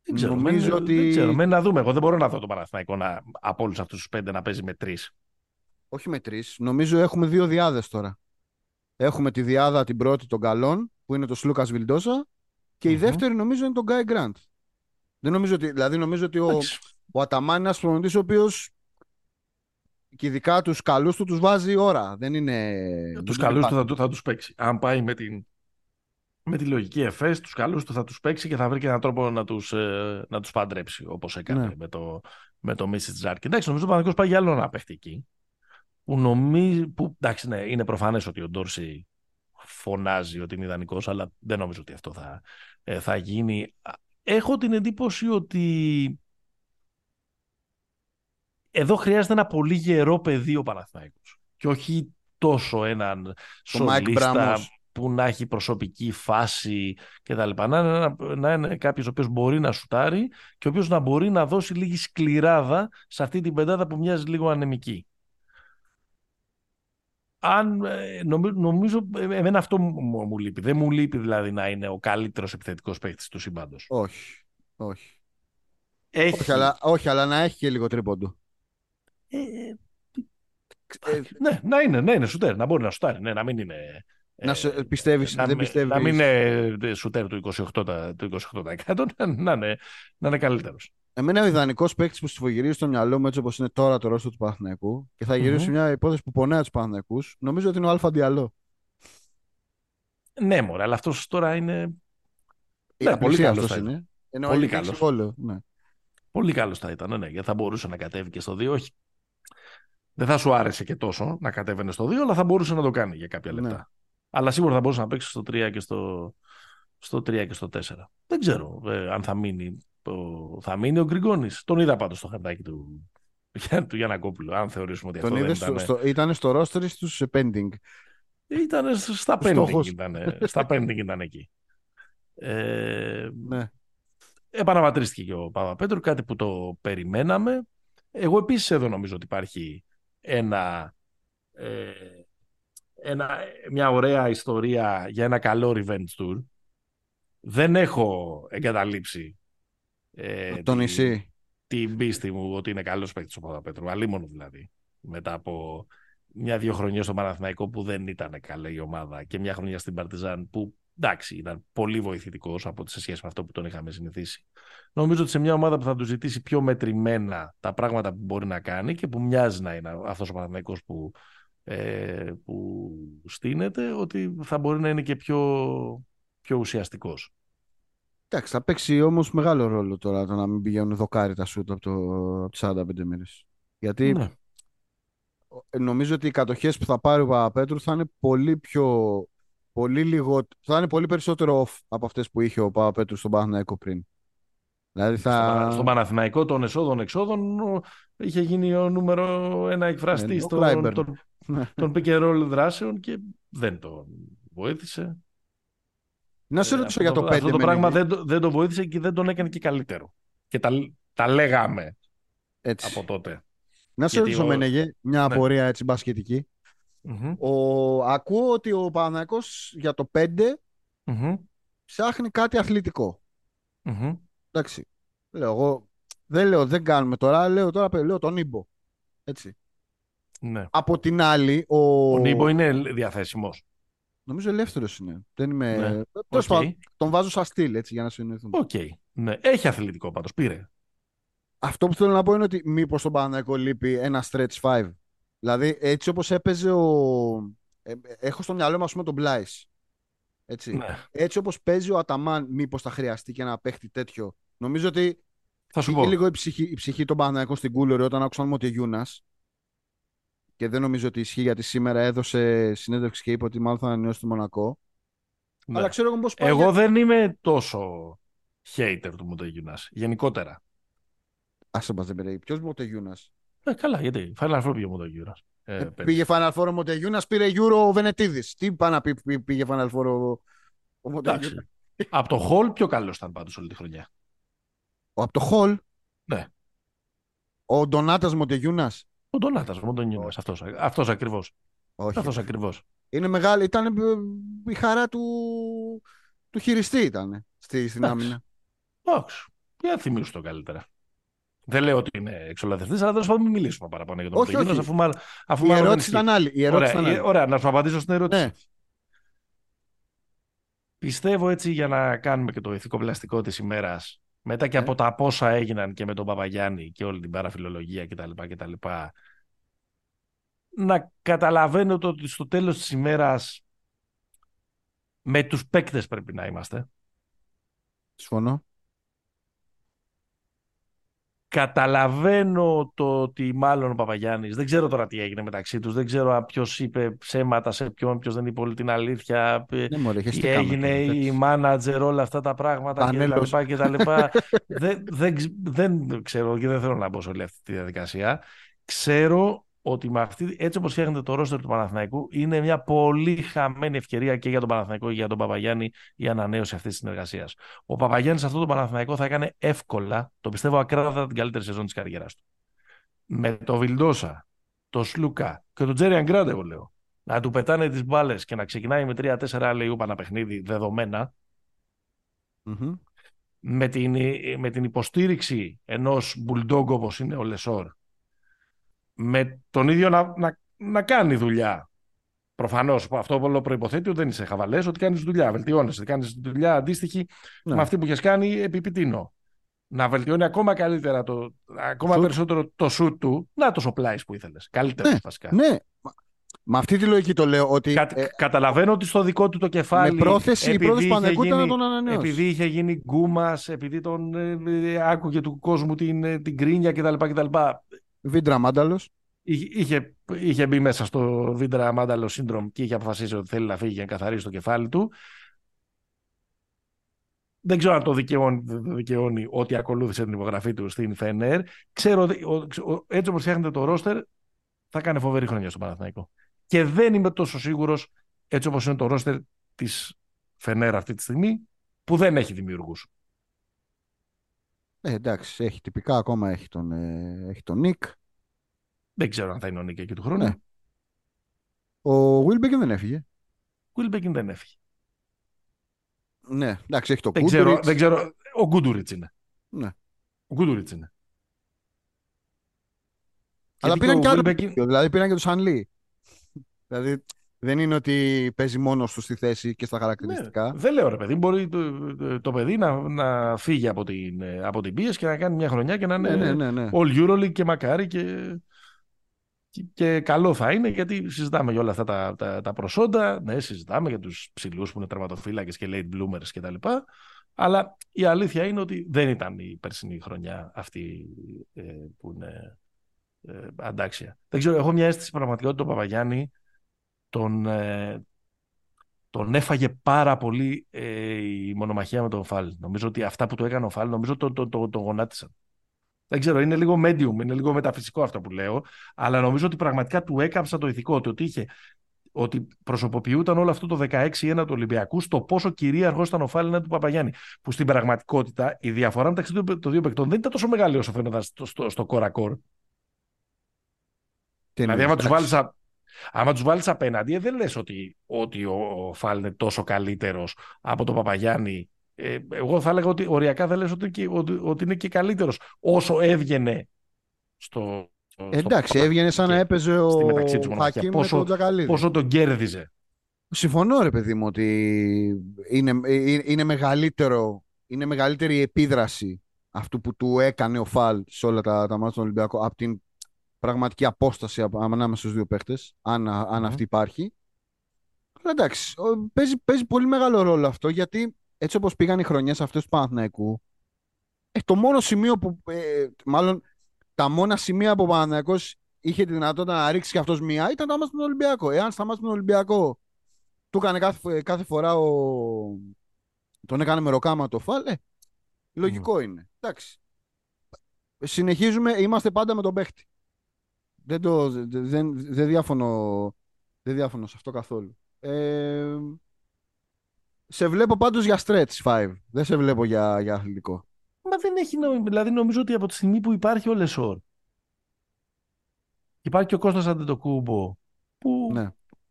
Δεν ξέρω, νομίζω με, ότι... δεν ξέρω. Μένει να δούμε. Εγώ δεν μπορώ να δω το Παναθηναϊκό να, από όλους αυτούς τους πέντε να παίζει με τρεις. Όχι με τρεις. Νομίζω έχουμε δύο διάδες τώρα. Έχουμε τη διάδα την πρώτη των καλών, που είναι το Σλούκας Βιλντόσα, και η Μμμ. δεύτερη νομίζω είναι τον Γκάι Γκραντ. Δεν νομίζω ότι, δηλαδή νομίζω ότι ο, Εντάξει. ο Αταμάν είναι ένας προπονητής ο οποίος και ειδικά τους καλούς του τους βάζει ώρα. Δεν είναι. δεν Τους είναι καλούς του πάντα. θα, του- θα τους παίξει. Αν πάει με, την, με τη λογική ΕΦΕΣ, τους καλούς του θα τους παίξει και θα βρει και έναν τρόπο να τους, ε, να τους παντρέψει, όπως έκανε Ναι. με το, με το Μίσιτ Τζάρκ. Εντάξει, νομίζω ο Παναγικός πάει για άλλο ένα παίχτη εκεί. Που νομίζει, που, εντάξει, ναι, είναι προφανές ότι ο Ντόρση φωνάζει ότι είναι ιδανικός, αλλά δεν νομίζω ότι αυτό θα, ε, θα γίνει. Έχω την εντύπωση ότι εδώ χρειάζεται ένα πολύ γερό παιδί ο Παναθηναϊκός και όχι τόσο έναν Το Mike σολίστα Bramos. που να έχει προσωπική φάση κτλ. Να είναι, ένα- να είναι κάποιος ο οποίος μπορεί να σουτάρει και ο οποίος να μπορεί να δώσει λίγη σκληράδα σε αυτή την πεντάδα που μοιάζει λίγο ανεμική. Αν, ε, νομι- νομίζω, ε, εμένα αυτό μου, μου- μου λείπει. Δεν μου λείπει δηλαδή να είναι ο καλύτερος επιθετικός παίκτης του σύμπαντος. Όχι. Όχι. Έχει, Όχι, αλλά, όχι, αλλά να έχει και λίγο τρίποντο. ε, Ε, Ναι, να είναι, να είναι σουτέρ, να μπορεί να σουτάρει, ναι, να μην είναι. να σε, πιστεύεις, να, δεν μην- πιστεύεις; να μην είναι ε, σουτέρ του 28%, του 28% να, να είναι, να είναι καλύτερος. Εμένα ο ιδανικός παίκτης που συμφογυρίζει στο μυαλό μου έτσι όπως είναι τώρα το ρόστο του Παναθηναϊκού και θα γυρίσει Μμμ. μια υπόθεση που πονάει τους Παναθηναϊκούς, νομίζω ότι είναι ο Αλφα Διαλό. Ναι, μωρέ, αλλά αυτός τώρα είναι Είναι Ναι, πολύ καλός αυτός θα είναι. Ενώ Πολύ έχει καλός. συμβόλαιο, Ναι. πολύ καλός θα ήταν. Ναι, γιατί θα μπορούσε να κατέβει και στο 2. Όχι. Δεν θα σου άρεσε και τόσο να κατέβαινε στο 2, αλλά θα μπορούσε να το κάνει για κάποια Ναι. λεπτά. Αλλά σίγουρα θα μπορούσε να παίξει στο 3 και στο, στο 3 και στο 4. Δεν ξέρω ε, αν θα μείνει, ο, θα μείνει ο Γκριγκόνης. Τον είδα πάντως στο χαρτάκι του, για, του Γιανακόπουλου. Αν θεωρήσουμε ότι Τον αυτό είδες δεν στο, ήταν. στο, ήταν στο ρόστερ στους pending. Ήταν στα pending Στόχος. ήταν, στα pending ήταν εκεί. Ε, Ναι. επαναβατρίστηκε και ο Παπαπέτρου, κάτι που το περιμέναμε. Εγώ επίσης εδώ νομίζω ότι υπάρχει ένα, ε, ένα, μια ωραία ιστορία για ένα καλό revenge tour. Δεν έχω εγκαταλείψει ε, Το τη- νησί. την πίστη μου ότι είναι καλός παίκτης ο Παπαπέτρου, αλίμονο δηλαδή. Μετά από μια-δύο χρονιές στο Παναθηναϊκό που δεν ήταν καλή η ομάδα και μια χρονιά στην Παρτιζάν που εντάξει ήταν πολύ βοηθητικός από, σε σχέση με αυτό που τον είχαμε συνηθίσει. Νομίζω ότι σε μια ομάδα που θα του ζητήσει πιο μετρημένα τα πράγματα που μπορεί να κάνει και που μοιάζει να είναι αυτός ο Παναθηναϊκός που, ε, που στείνεται, ότι θα μπορεί να είναι και πιο, πιο ουσιαστικός. Εντάξει, θα παίξει όμως μεγάλο ρόλο τώρα το να μην πηγαίνουν δοκάρι τα σούτ από, το, από τις 45 μέρες. Γιατί Ναι. ε, νομίζω ότι οι κατοχές που θα πάρει ο Παπαπέτρου θα είναι πολύ πιο. Πολύ λιγό, θα είναι πολύ περισσότερο off από αυτές που είχε ο Παπαπέτρου στον Παναθηναϊκό πριν. Δηλαδή Στο, θα. Πανα- στον Παναθηναϊκό των εσόδων-εξόδων ο- είχε γίνει ο νούμερο ένα εκφραστή Ναι, ο των, Clyburn. των, των pick and roll δράσεων και δεν τον βοήθησε. Να σε Ε, ρωτήσω αυτό για το, το 5 αυτό το πράγμα δεν, το- δεν το βοήθησε και δεν τον έκανε και καλύτερο. Και τα, τα λέγαμε Έτσι. από τότε. Να σε γιατί ρωτήσω, ο- Μενεγέ, μια Ναι. απορία έτσι μπασκετική. Μμμ, Ο... Ακούω ότι ο Παναθηναϊκός για το 5 μμμ, ψάχνει κάτι αθλητικό. μμμ. Εντάξει. Λέω εγώ, δεν λέω, δεν κάνουμε τώρα, λέω τώρα, λέω τον Ήμπο. Έτσι. Ναι. Από την άλλη, ο, Ο Νίμπο είναι διαθέσιμος. Νομίζω ελεύθερος είναι. Δεν είμαι... Ναι. Τέλος Οκ. πάντων, τον βάζω σαν στυλ, έτσι, για να συνεννοηθούμε. Οκ. Ναι. Έχει αθλητικό πάντως, πήρε. Αυτό που θέλω να πω είναι ότι μήπως στον Παναθηναϊκό λείπει ένα stretch 5. Δηλαδή, έτσι όπως έπαιζε ο... ε, ε, έχω στο μυαλό μου, ας πούμε, τον Μπλάις. Έτσι. Ναι. Έτσι όπως παίζει ο Αταμάν, μήπως θα χρειαστεί και ένα παίχτη τέτοιο. Νομίζω ότι Θα σου Πήγε πω. λίγο η ψυχή, η ψυχή των Παναθηναϊκών στην Κούλερη όταν άκουσαν ότι Γιούνας και δεν νομίζω ότι ισχύει γιατί σήμερα έδωσε συνέντευξη και είπε ότι μάλλον θα ανανεώσει το Μονακό. Ναι. Αλλά ξέρω εγώ πώς πάει. Εγώ για- δεν είμαι τόσο hater του Μοντεγιουνάς. Γενικότερα. Άσε μας δεν πήρε. Ποιος Μοντεγιούνας. Ε, καλά, γιατί. Final Four πήγε ο Μοντεγιουνάς. Ε, Ε, πέρυσι. πήγε Final Four ο Μοντεγιούνας, πήρε Euro ο Βενετίδης. Τι πάει να πει πή- πήγε Final Four ο, ο Μοντεγιούνας. Εντάξει. Από το Hall πιο καλός ήταν πάντως όλη τη χρονιά. Ο, από το Hall; Ναι. Ο Ντονάτας Μοντεγιούνας. Ο Ντονάτας, ο Μοντεγιουνάς. Αυτός, αυτός ακριβώς. Όχι. Αυτός ακριβώς. Είναι μεγάλη. Ήταν ε, η χαρά του, του χειριστή ήταν στη, στην Εντάξει. άμυνα. Εντάξει. Για θυμίσου το καλύτερα. Δεν λέω ότι είναι εξολαθευτής, αλλά τέλος πάντων μην μιλήσουμε παραπάνω για τον Όχι, Μοντεγιουνάς, όχι. αφού μάλλον, αφού Η μάλλον δεν ερώτηση ισχύει. ήταν άλλη. Η ερώτηση Ωραία, ήταν η- άλλη. ωραία, να σου απαντήσω στην ερώτηση. Ναι. Πιστεύω έτσι για να κάνουμε και το ηθικό πλαστικό της ημέρας, μετά και Ναι. από τα πόσα έγιναν και με τον Παπαγιάννη και όλη την παραφιλολογία κτλ. κτλ να καταλαβαίνω το ότι στο τέλος της ημέρας με τους παίκτες πρέπει να είμαστε. Συμφωνώ. Καταλαβαίνω το ότι μάλλον ο Παπαγιάννης, δεν ξέρω τώρα τι έγινε μεταξύ τους, δεν ξέρω ποιος είπε ψέματα σε ποιον, ποιος δεν είπε όλη την αλήθεια, ε, Ναι, μωρέ, τι χεστήκαμε έγινε τώρα, η εντάξει. μάνατζερ, όλα αυτά τα πράγματα Πανέλος. κτλ. και τα λοιπά. δεν, δεν, ξ- δεν ξέρω και δεν θέλω να μπω σε όλη αυτή τη διαδικασία. Ξέρω ότι με αυτή, έτσι όπως φτιάχνεται το ρόστερ του Παναθηναϊκού είναι μια πολύ χαμένη ευκαιρία και για τον Παναθηναϊκό και για τον Παπαγιάννη η ανανέωση αυτής της συνεργασίας. Ο Παπαγιάννης σε αυτό το Παναθηναϊκό θα έκανε εύκολα, το πιστεύω ακράδαντα την καλύτερη σεζόν της καριέρας του. Με το Βιλντόσα, το Σλούκα και τον Τζέρι Αγκράντε, εγώ λέω. Να του πετάνε τις μπάλες και να ξεκινάει με 3-4 λέει ένα παιχνίδι δεδομένα Μμμ. με την, με την υποστήριξη ενός μπουλντόγκ όπως είναι ο Λεσόρ με τον ίδιο να, να, να κάνει δουλειά. Προφανώς αυτό όλο προϋποθέτει ότι δεν είσαι χαβαλές, ότι κάνεις δουλειά, βελτιώνεσαι, κάνεις δουλειά αντίστοιχη Ναι. με αυτή που έχεις κάνει επί πιτίνο. Να βελτιώνει ακόμα καλύτερα, το, ακόμα Σουτ. περισσότερο το σουτ του, να το σοπλάεις που ήθελες. Καλύτερο Ναι, βασικά. Ναι, μα- με αυτή τη λογική το λέω ότι Κα- ε, καταλαβαίνω ότι στο δικό του το κεφάλι. με πρόθεση η επειδή πρόθεση είχε Παναγικού ήταν να γίνει- τον ανανεώσει. Επειδή είχε γίνει γκούμας, επειδή τον ε, ε, άκουγε του κόσμου την, ε, την κρίνια κτλ. κτλ. Βίντρα Μάνταλος. Είχε, είχε, είχε μπει μέσα στο Βίντρα Μάνταλος Syndrome και είχε αποφασίσει ότι θέλει να φύγει για να καθαρίσει το κεφάλι του. Δεν ξέρω αν το δικαιώνει, δεν το δικαιώνει ότι ακολούθησε την υπογραφή του στην Φενέρ. Ξέρω ότι ο- ο- έτσι όπως φτιάχνεται το ρόστερ θα κάνει φοβερή χρονιά στο Παναθηναϊκό. Και δεν είμαι τόσο σίγουρος έτσι όπως είναι το ρόστερ της Φενέρ αυτή τη στιγμή που δεν έχει δημιουργούς. Ε, εντάξει, έχει τυπικά ακόμα έχει τον, ε, έχει τον Νικ. Δεν ξέρω αν θα είναι ο Νίκη εκεί του χρόνου. Ναι. Ο Wilbekin δεν έφυγε. Wilbekin δεν έφυγε. Ναι, εντάξει, έχει το Δεν ξέρω, Κούντουριτς. δεν ξέρω. Ο Γκούντουριτς είναι. Ναι. Ο Γκούντουριτς είναι. Αλλά Γιατί πήραν ο και άλλο Wilbekin- τέτοιο, δηλαδή πήραν και τον Σανλή. δηλαδή δεν είναι ότι παίζει μόνος του στη θέση και στα χαρακτηριστικά. Ναι, δεν λέω ρε παιδί, μπορεί το, το, το παιδί να, να φύγει από την, από την πίεση και να κάνει μια χρονιά και να είναι Ναι, ναι, ναι, ναι. all Euroleague και μακάρι και, και, και καλό θα είναι γιατί συζητάμε για όλα αυτά τα, τα, τα προσόντα, ναι, συζητάμε για τους ψηλούς που είναι τερματοφύλακες και late bloomers και τα λοιπά, αλλά η αλήθεια είναι ότι δεν ήταν η περσινή χρονιά αυτή ε, που είναι ε, αντάξια. Δεν ξέρω, έχω μια αίσθηση πραγματικά ότι τον Παπαγιάννη τον, ε, τον έφαγε πάρα πολύ ε, η μονομαχία με τον Φαλ. Νομίζω ότι αυτά που του έκανε ο Φαλ, νομίζω τον το, το, το γονάτισαν. Δεν ξέρω, είναι λίγο medium, είναι λίγο μεταφυσικό αυτό που λέω, αλλά νομίζω ότι πραγματικά του έκαψα το ηθικό του, ότι είχε ότι προσωποποιούταν όλο αυτό το 16-1 του Ολυμπιακού στο πόσο κυρίαρχο ήταν ο Φάλ του Παπαγιάννη. Που στην πραγματικότητα η διαφορά μεταξύ των δύο παικτών δεν ήταν τόσο μεγάλη όσο φαίνονταν στο, στο, στο κορακόρ. Τι Δηλαδή, εννοείς, άμα τους εντάξει. βάλεις άμα τους βάλεις απέναντι, ε, δεν λες ότι, ότι ο, ο Φάλ είναι τόσο καλύτερος από τον Παπαγιάννη. Ε, εγώ θα έλεγα ότι οριακά δεν λες ότι, και- ότι, ότι είναι και καλύτερος όσο έβγαινε στο. στο Εντάξει, έβγαινε σαν να και έπαιζε ο στη μεταξύ τους μονομαχία. Χακίμ με Πόσο- τον Τζακαλίδη. Πόσο τον κέρδιζε. Συμφωνώ ρε παιδί μου ότι είναι, είναι, είναι, μεγαλύτερο, είναι μεγαλύτερη η επίδραση αυτού που του έκανε ο Φαλ σε όλα τα, τα μάτια του Ολυμπιακού από την πραγματική απόσταση από- ανάμεσα στους δύο παίχτες, αν, αν Μμμ. αυτή υπάρχει. Αλλά εντάξει, ο- παίζει, παίζει πολύ μεγάλο ρόλο αυτό γιατί έτσι όπως πήγαν οι χρονιές αυτές του Παναθηναϊκού ε, το μόνο σημείο που, ε, μάλλον τα μόνα σημεία που ο Παναθηναϊκός είχε τη δυνατότητα να ρίξει και αυτός μία ήταν τα μάτια του Ολυμπιακό. Εάν στα μάτια του Ολυμπιακό του έκανε κάθε, κάθε φορά ο... τον έκανε με ροκάμα το φάλ, ε, λογικό είναι. Εντάξει. Συνεχίζουμε, είμαστε πάντα με τον παίχτη. Δεν, το, δεν, δεν, δεν, διαφωνώ, δεν διαφωνώ σε αυτό καθόλου. Ε, σε βλέπω πάντως για stretch 5. Δεν σε βλέπω για, για αθλητικό. Μα δεν έχει νόημα. Δηλαδή, νομίζω ότι από τη στιγμή που υπάρχει ο Λεσόρ, υπάρχει και ο Κώστας Αντετοκούμπο, που Ναι.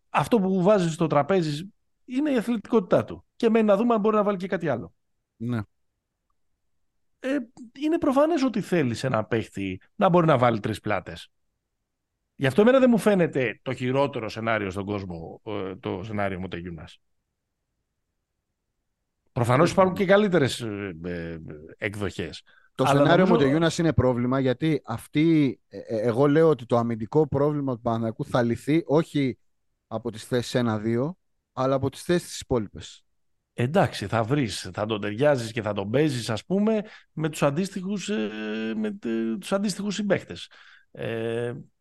αυτό που βάζει στο τραπέζι είναι η αθλητικότητά του. Και μένει να δούμε αν μπορεί να βάλει και κάτι άλλο. ναι. Ε, είναι προφανές ότι θέλεις ένα παίχτη να μπορεί να βάλει τρεις πλάτες. Γι' αυτό εμένα δεν μου φαίνεται το χειρότερο σενάριο στον κόσμο ε, το σενάριο μου Γιούνας. Προφανώς υπάρχουν και καλύτερες ε, ε, εκδοχές. Το Αλλά σενάριο νομίζω- μου το Γιούνας είναι πρόβλημα γιατί αυτή, ε, ε, εγώ λέω ότι το αμυντικό πρόβλημα του Παναθηναϊκού θα λυθεί όχι από τις θέσεις 1-2 αλλά από τις θέσεις τις υπόλοιπες. Εντάξει, θα βρεις, θα τον ταιριάζεις και θα τον παίζεις ας πούμε με τους αντίστοιχους, ε, με, τε- τους αντίστοιχους συμπαίκτες. Ε, εντάξει,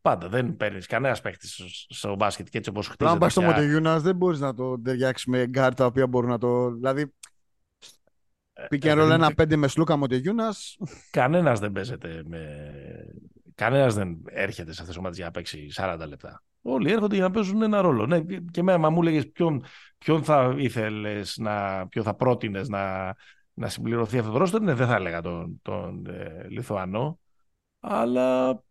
πάντα δεν παίρνεις κανένας παίχτης στο, στο μπάσκετ και έτσι όπως Αν χτίζεται πας στο πια. Μοντεγιούνας δεν μπορείς να το ταιριάξεις με γκάρ τα οποία μπορούν να το... Δηλαδή, pick and ε, roll ε, ένα πέντε με σλούκα Μοντεγιούνας. Κανένας δεν παίζεται με... Κανένας δεν έρχεται σε αυτές τις ομάδες για να παίξει 40 λεπτά. Όλοι έρχονται για να παίζουν ένα ρόλο. Ναι, και εμένα, μα μου έλεγες ποιον, ποιον θα ήθελες να, ποιον θα πρότεινες να, να συμπληρωθεί αυτό το ρόστερ. Ναι, δεν θα έλεγα τον, τον ε, Λιθουανό. Αλλά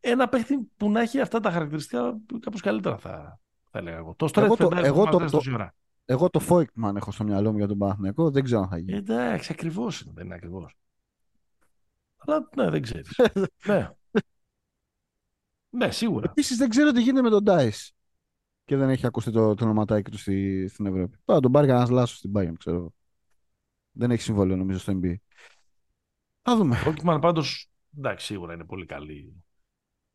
ένα παίχτη που να έχει αυτά τα χαρακτηριστικά κάπως καλύτερα θα, θα έλεγα εγώ. Το Στρέτ Εγώ το- Φεντάι εγώ που το- μας το- τόση ώρα. Εγώ το Φόικτμαν έχω στο μυαλό μου για τον Παναθηναϊκό. Δεν ξέρω αν θα γίνει. Εντάξει, ακριβώς είναι, δεν είναι ακριβώς. Αλλά ναι, δεν ξέρεις. ναι. Ναι, σίγουρα. Επίσης δεν ξέρω τι γίνεται με τον Ντάις. Και δεν έχει ακουστεί το, το ονοματάκι του στη, στην Ευρώπη. Τώρα τον πάρει κανένας λάσο στην Bayern, ξέρω εγώ. Δεν έχει συμβόλαιο νομίζω στο NBA. Θα δούμε. Ο Ρόκιμαν πάντως, εντάξει, σίγουρα είναι πολύ καλή.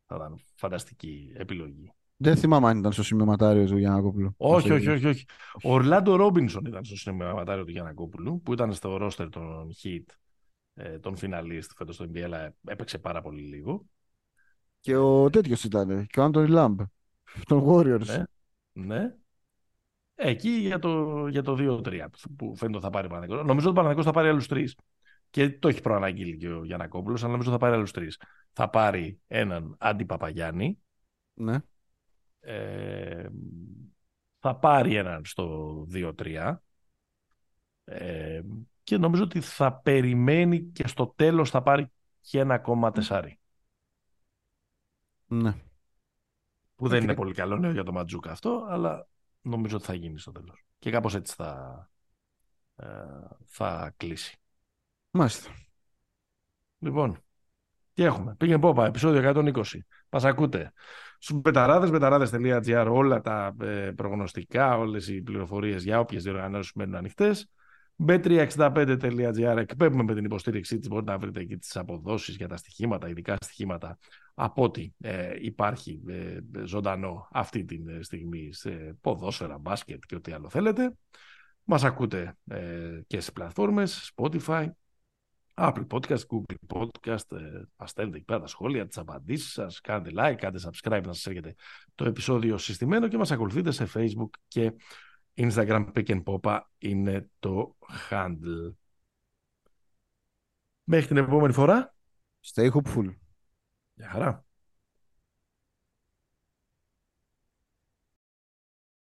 Θα ήταν φανταστική επιλογή. Δεν θυμάμαι αν ήταν στο σημειωματάριο του Γιαννακόπουλου. Όχι, όχι, όχι, όχι. Ο Ορλάντο Ρόμπινσον ήταν στο σημειωματάριο του Γιανακόπουλου, που ήταν στο ρόστερ των Heat, ε, των φιναλίστ φέτος στο NBA, αλλά έπαιξε πάρα πολύ λίγο. Και ο τέτοιος ήταν. Και ο Άντωνι Λάμπ. Των Warriors. Ναι. Ναι. Εκεί για το, για το 2-3 που φαίνεται ότι θα πάρει ο Παναγικός. Νομίζω ότι ο Παναγικός θα πάρει άλλους τρεις. Και το έχει προαναγγείλει και ο Γιανακόπουλος, αλλά νομίζω θα πάρει άλλους τρεις. Θα πάρει έναν αντι-Παπαγιάννη, Ναι. ε, θα πάρει έναν στο 2-3 ε, και νομίζω ότι θα περιμένει και στο τέλος θα πάρει και ένα ακόμα τεσάρι. ναι. Που δεν Οκ. είναι πολύ καλό νέο για το Μαντζούκα αυτό, αλλά νομίζω ότι θα γίνει στο τέλος. Και κάπως έτσι θα, ε, θα κλείσει. Μάλιστα. Λοιπόν, τι έχουμε; Πήγαινε πόπα, επεισόδιο 120. Μας ακούτε. Στους μπεταράδες, μπεταράδες.gr όλα τα ε, προγνωστικά, όλες οι πληροφορίες για όποιες διοργανώσεις μένουν ανοιχτές. bet365.gr εκπέμπουμε με την υποστήριξή της. Μπορείτε να βρείτε εκεί τις αποδόσεις για τα στοιχήματα, ειδικά στοιχήματα από ό,τι ε, υπάρχει ε, ζωντανό αυτή τη στιγμή σε ποδόσφαιρα, μπάσκετ και ό,τι άλλο θέλετε. Μας ακούτε ε, και στις πλατφόρμες, Spotify, Apple Podcast, Google Podcast, ε, μας στέλνετε εκεί πέρα τα σχόλια, τις απαντήσεις σας, κάντε like, κάντε subscribe να σας έρχεται το επεισόδιο συστημένο και μας ακολουθείτε σε Facebook και Instagram Pick and Popa είναι το handle. Μέχρι την επόμενη φορά, Stay hopeful. για χαρά.